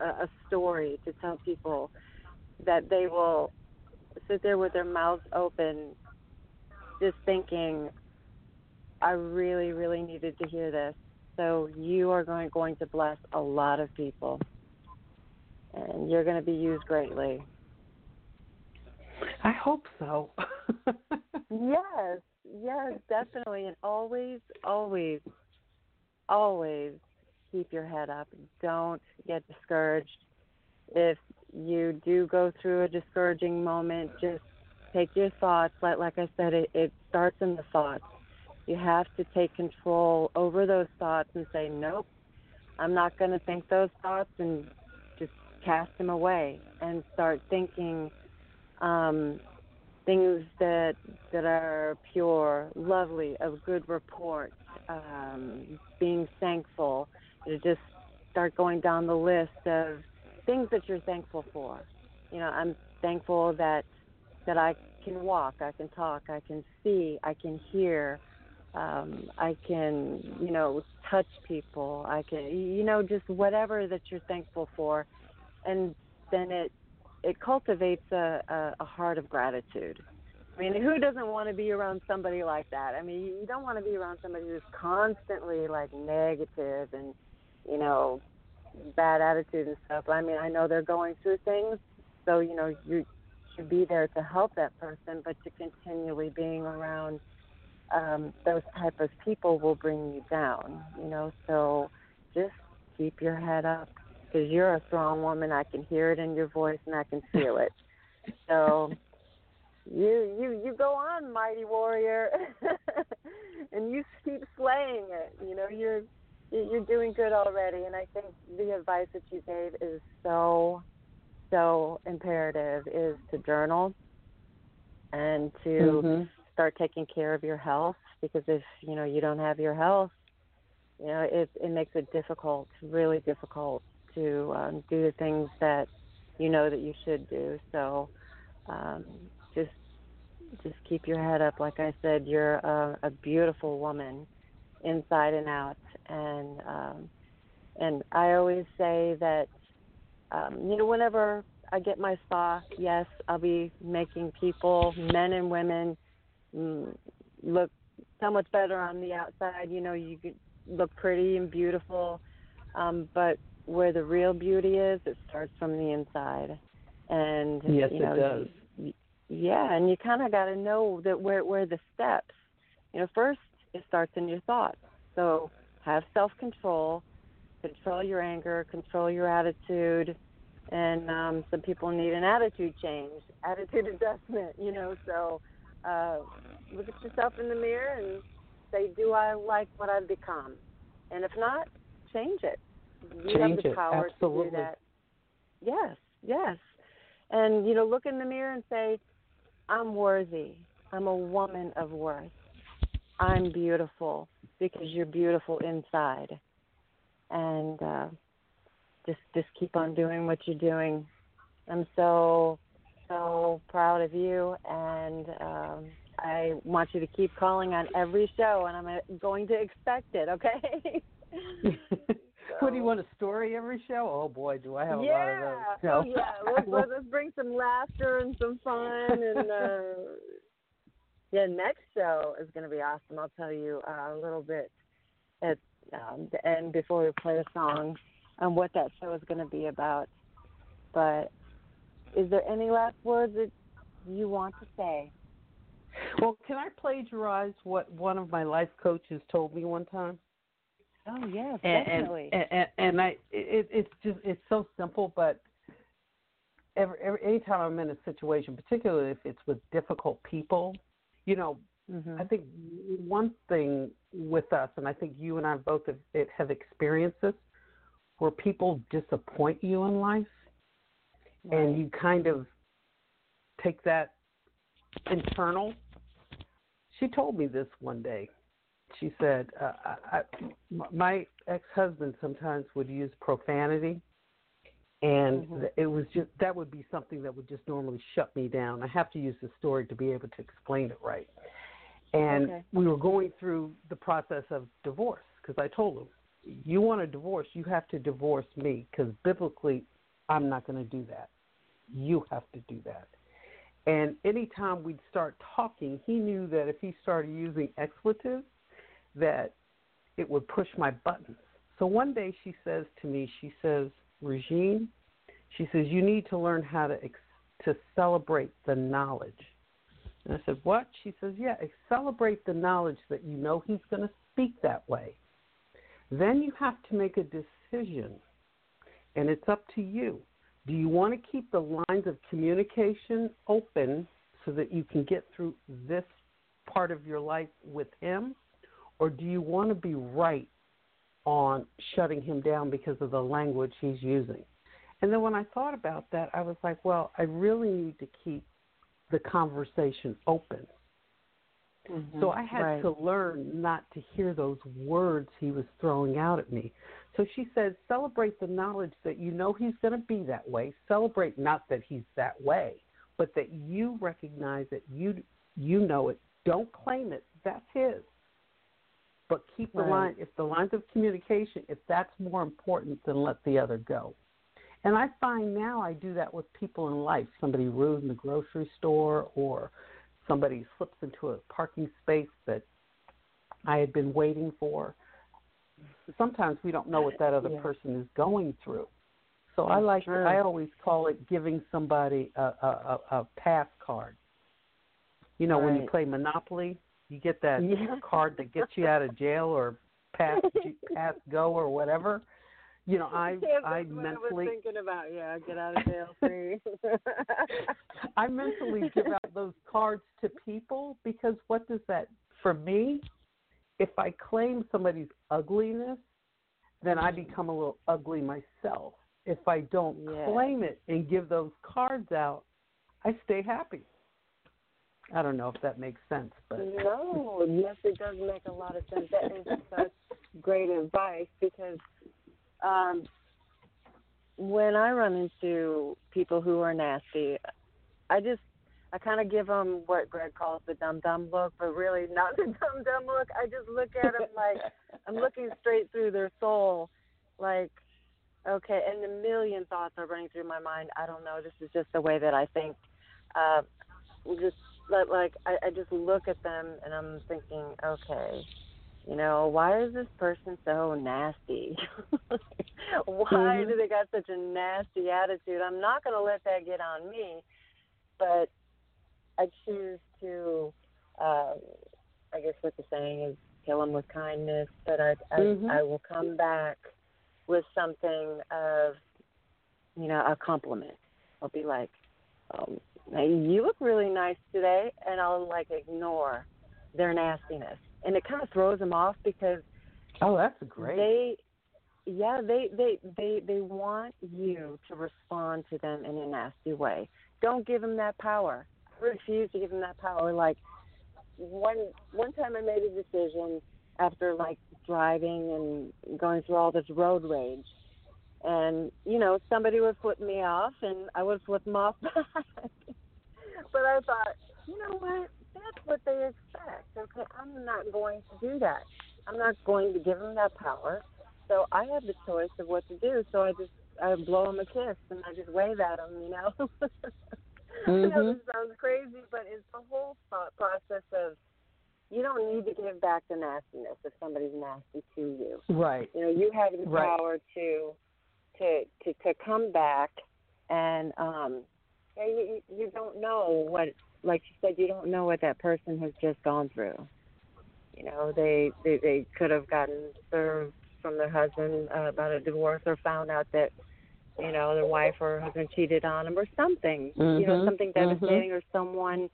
a, a story to tell people that they will sit there with their mouths open, just thinking, I really, really needed to hear this. So you are going going to bless a lot of people, and you're going to be used greatly. I hope so. *laughs* yes, yes, definitely, and always, always, always keep your head up. Don't get discouraged. If you do go through a discouraging moment, just take your thoughts. Like like I said, it, it starts in the thoughts. You have to take control over those thoughts and say, nope, I'm not going to think those thoughts and just cast them away and start thinking um, things that that are pure, lovely, of good report, um, being thankful. You just start going down the list of things that you're thankful for. You know, I'm thankful that that I can walk, I can talk, I can see, I can hear, um, I can, you know, touch people. I can, you know, just whatever that you're thankful for, and then it it cultivates a, a, a heart of gratitude. I mean, who doesn't want to be around somebody like that? I mean, you don't want to be around somebody who's constantly like negative and, you know, bad attitude and stuff. I mean, I know they're going through things, so you know you should be there to help that person, but to continually being around um, those type of people will bring you down. You know, so just keep your head up because you're a strong woman. I can hear it in your voice and I can feel it. *laughs* so you you you go on, mighty warrior, *laughs* and you keep slaying it. You know, you're you're doing good already, and I think the advice that you gave is so, so imperative is to journal and to mm-hmm. start taking care of your health because if you know you don't have your health, you know it it makes it difficult, really difficult to um, do the things that you know that you should do. So um, just just keep your head up. Like I said, you're a, a beautiful woman inside and out. And um, and I always say that um, you know whenever I get my spa, yes, I'll be making people, men and women, mm, look so much better on the outside. You know, you look pretty and beautiful, um, but where the real beauty is, it starts from the inside. And yes, you know, it does. Yeah, and you kind of got to know that where where the steps. You know, first it starts in your thoughts. So have self control, control your anger, control your attitude, and um, some people need an attitude change, attitude *laughs* adjustment. You know, so uh, look at yourself in the mirror and say, "Do I like what I've become?" And if not, change it. You change have the it. power Absolutely. to do that. Yes, yes. And you know, look in the mirror and say, "I'm worthy. I'm a woman of worth. I'm beautiful because you're beautiful inside." And uh, just just keep on doing what you're doing. I'm so so proud of you, and um, I want you to keep calling on every show, and I'm uh, going to expect it. Okay. *laughs* *laughs* what do you want a story every show? Oh boy, do I have a lot of those. So, Oh yeah. *laughs* Let's, let's let's bring some laughter and some fun and uh yeah, next show is gonna be awesome. I'll tell you uh, a little bit at um, the end before we play the song on what that show is gonna be about. But is there any last words that you want to say? well, can I plagiarize what one of my life coaches told me one time? Oh yes, and, definitely. And, and, and I, it, it's just it's so simple, but every, every anytime I'm in a situation, particularly if it's with difficult people, you know, Mhm. I think one thing with us, and I think you and I both have, it, have experienced this, where people disappoint you in life, and you kind of take that internal. She told me this one day. She said, uh, I, I, "My ex-husband sometimes would use profanity, and Mhm. it was just that would be something that would just normally shut me down. I have to use the story to be able to explain it right." And Okay. we were going through the process of divorce because I told him, "You want a divorce, you have to divorce me because biblically, I'm not going to do that. You have to do that." And anytime we'd start talking, he knew that if he started using expletives, that it would push my buttons. So one day she says to me, she says, Regine, she says, you need to learn how to ex- to celebrate the knowledge. And I said, what? She says, yeah, celebrate the knowledge that you know he's going to speak that way. Then you have to make a decision, and it's up to you. Do you want to keep the lines of communication open so that you can get through this part of your life with him? Or do you want to be right on shutting him down because of the language he's using? And then when I thought about that, I was like, well, I really need to keep the conversation open. Mhm. So I had Right. to learn not to hear those words he was throwing out at me. So she said, celebrate the knowledge that you know he's going to be that way. Celebrate not that he's that way, but that you recognize it. You you know it. Don't claim it. That's his. But keep the Right. line. If the lines of communication, if that's more important, then let the other go. And I find now I do that with people in life. Somebody rude in the grocery store, or somebody slips into a parking space that I had been waiting for. Sometimes we don't know what that other Yeah. person is going through. So I like True. I always call it giving somebody a a, a, a pass card. You know, when you play Monopoly, you get that Yeah. card that gets you out of jail or pass *laughs* pass go or whatever. You know, I Yes, I mentally I was thinking about. Yeah, get out of jail free. *laughs* I mentally give out those cards to people because what does that for me? If I claim somebody's ugliness, then I become a little ugly myself. If I don't Yeah. claim it and give those cards out, I stay happy. I don't know if that makes sense, but No, yes, it does make a lot of sense. That is such great advice because um, when I run into people who are nasty, I just I kind of give them what Greg calls the dumb dumb look, but really not the *laughs* dumb dumb look. I just look at them like I'm looking straight through their soul, like okay, and a million thoughts are running through my mind. I don't know. This is just the way that I think. Uh, just like, like I, I just look at them and I'm thinking, okay, you know, why is this person so nasty? *laughs* why Mhm. do they got such a nasty attitude? I'm not going to let that get on me, but I choose to, um, I guess what the saying is, kill them with kindness. But I, I, Mhm. I will come back with something of, you know, a compliment. I'll be like, um, you look really nice today, and I'll like ignore their nastiness, and it kind of throws them off because oh, that's great. they, yeah, they they they they want you to respond to them in a nasty way. Don't give them that power. I refuse to give them that power. Like one one time, I made a decision after like driving and going through all this road rage. And you know, somebody would flip me off, and I would flip them off *laughs* back. but I thought, you know what? That's what they expect. Okay, I'm not going to do that. I'm not going to give them that power. So I have the choice of what to do. So I just I blow them a kiss and I just wave at them. You know. *laughs* I know Mhm. this sounds crazy, but it's the whole thought process of you don't need to give back the nastiness if somebody's nasty to you. Right. You know, you have the Right. power to to to to come back and um yeah, you you don't know what like you said you don't know what that person has just gone through. You know, they they they could have gotten served from their husband uh, about a divorce or found out that you know their wife or husband cheated on them or something. You know, Mhm, something devastating or someone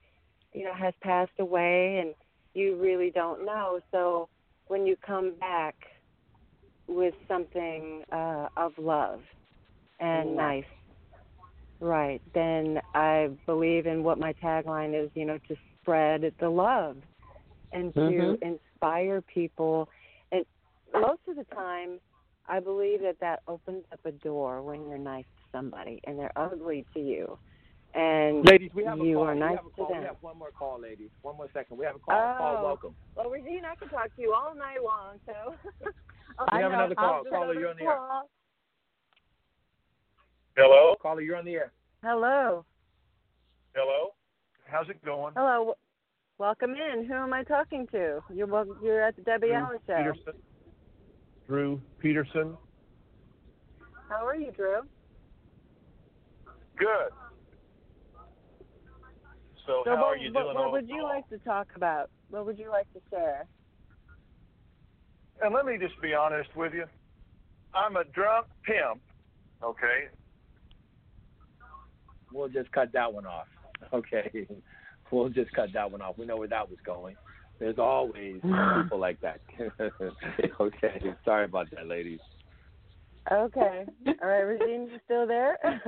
you know has passed away and you really don't know. So when you come back with something uh, of love and nice, right, then I believe in what my tagline is, you know, to spread the love and to Mhm. inspire people. And most of the time, I believe that that opens up a door when you're nice to somebody and they're ugly to you. And Ladies, we have a call. are we nice have a to call. We them. have one more call, ladies. One more second. We have a call. Oh. Call, welcome. Well, Regine, I can talk to you all night long, so. *laughs* We have know, another I'll call. Caller, you're on to the air. Hello? Caller, you're on the air. Hello. Hello? How's it going? Hello. Welcome in. Who am I talking to? You're wel- you're at the Debi Drew Allen Show. Peterson. Drew Peterson. How are you, Drew? Good. So, So how what, are you doing what on would you call? like to talk about? What would you like to share? And let me just be honest with you. I'm a drunk pimp, okay? We'll just cut that one off. Okay. *laughs* We'll just cut that one off. We know where that was going. There's always *sighs* people like that. *laughs* okay. Sorry about that, ladies. Okay. All right, Regine, you still there? *laughs*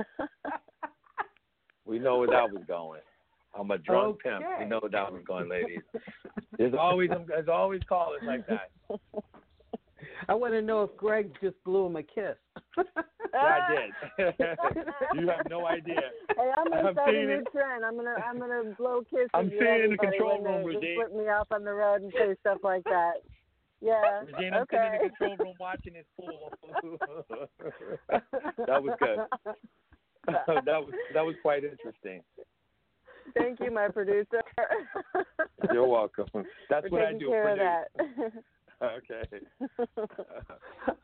We know where that was going. I'm a drunk pimp. We Okay. know where that was going, ladies. There's *laughs* always there's always callers like that. *laughs* I want to know if Greg just blew him a kiss. I did. *laughs* you have no idea. Hey, I'm gonna I'm start a new trend. I'm gonna I'm gonna blow kisses. I'm seeing in the control room, Regine. flip me off on the road and say stuff like that. Yeah. Regina, I'm sitting in the control room watching this pool. that was good. that was that was quite interesting. Thank you, my producer. *laughs* You're welcome. That's for what I do. care of that. *laughs* Okay. *laughs*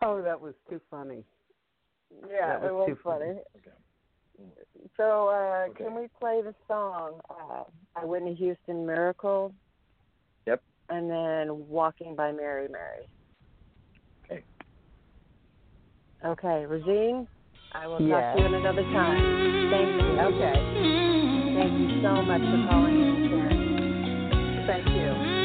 oh, that was too funny. yeah, That was it was too funny. funny. So, uh, Okay. can we play the song uh, by Whitney Houston, "Miracle"? Yep. And then "Walking by Mary Mary." Okay. Okay, Regine, I will Yes. talk to you in another time. Thank you. Okay. Thank you so much for calling in and sharing. Thank you.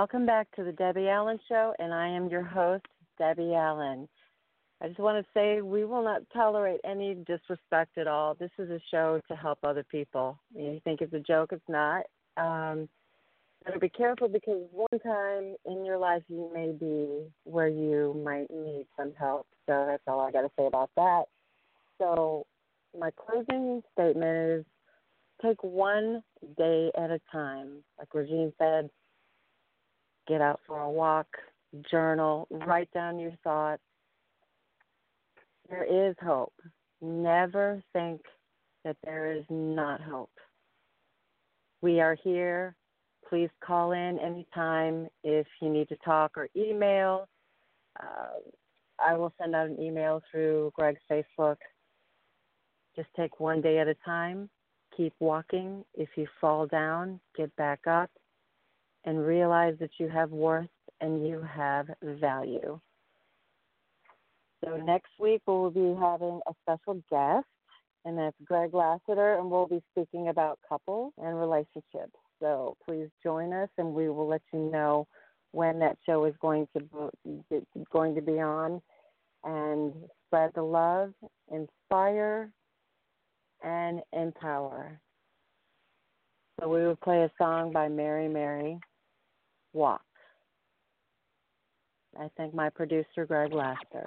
Welcome back to the Debi Allen Show, and I am your host, Debi Allen. I just want to say we will not tolerate any disrespect at all. This is a show to help other people. You think it's a joke, it's not. Um, better be careful because one time in your life you may be where you might need some help. So that's all I got to say about that. So my closing statement is take one day at a time. Like Regine said, get out for a walk, journal, write down your thoughts. There is hope. Never think that there is not hope. We are here. Please call in anytime if you need to talk or email. Uh, I will send out an email through Greg's Facebook. Just take one day at a time. Keep walking. If you fall down, get back up and realize that you have worth and you have value. So next week we'll be having a special guest, and that's Greg Lassiter, and we'll be speaking about couples and relationships. So please join us, and we will let you know when that show is going to going to be on. And spread the love, inspire, and empower. So we will play a song by Mary Mary walk. I thank my producer, Greg Laster.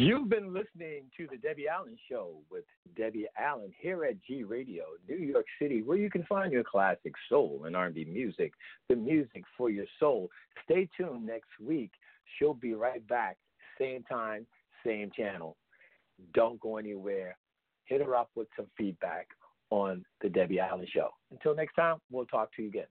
You've been listening to the Debi Allen Show with Debi Allen here at G Radio, New York City, where you can find your classic soul and R&B music, the music for your soul. Stay tuned next week. She'll be right back, same time, same channel. Don't go anywhere. Hit her up with some feedback on the Debi Allen Show. Until next time, we'll talk to you again.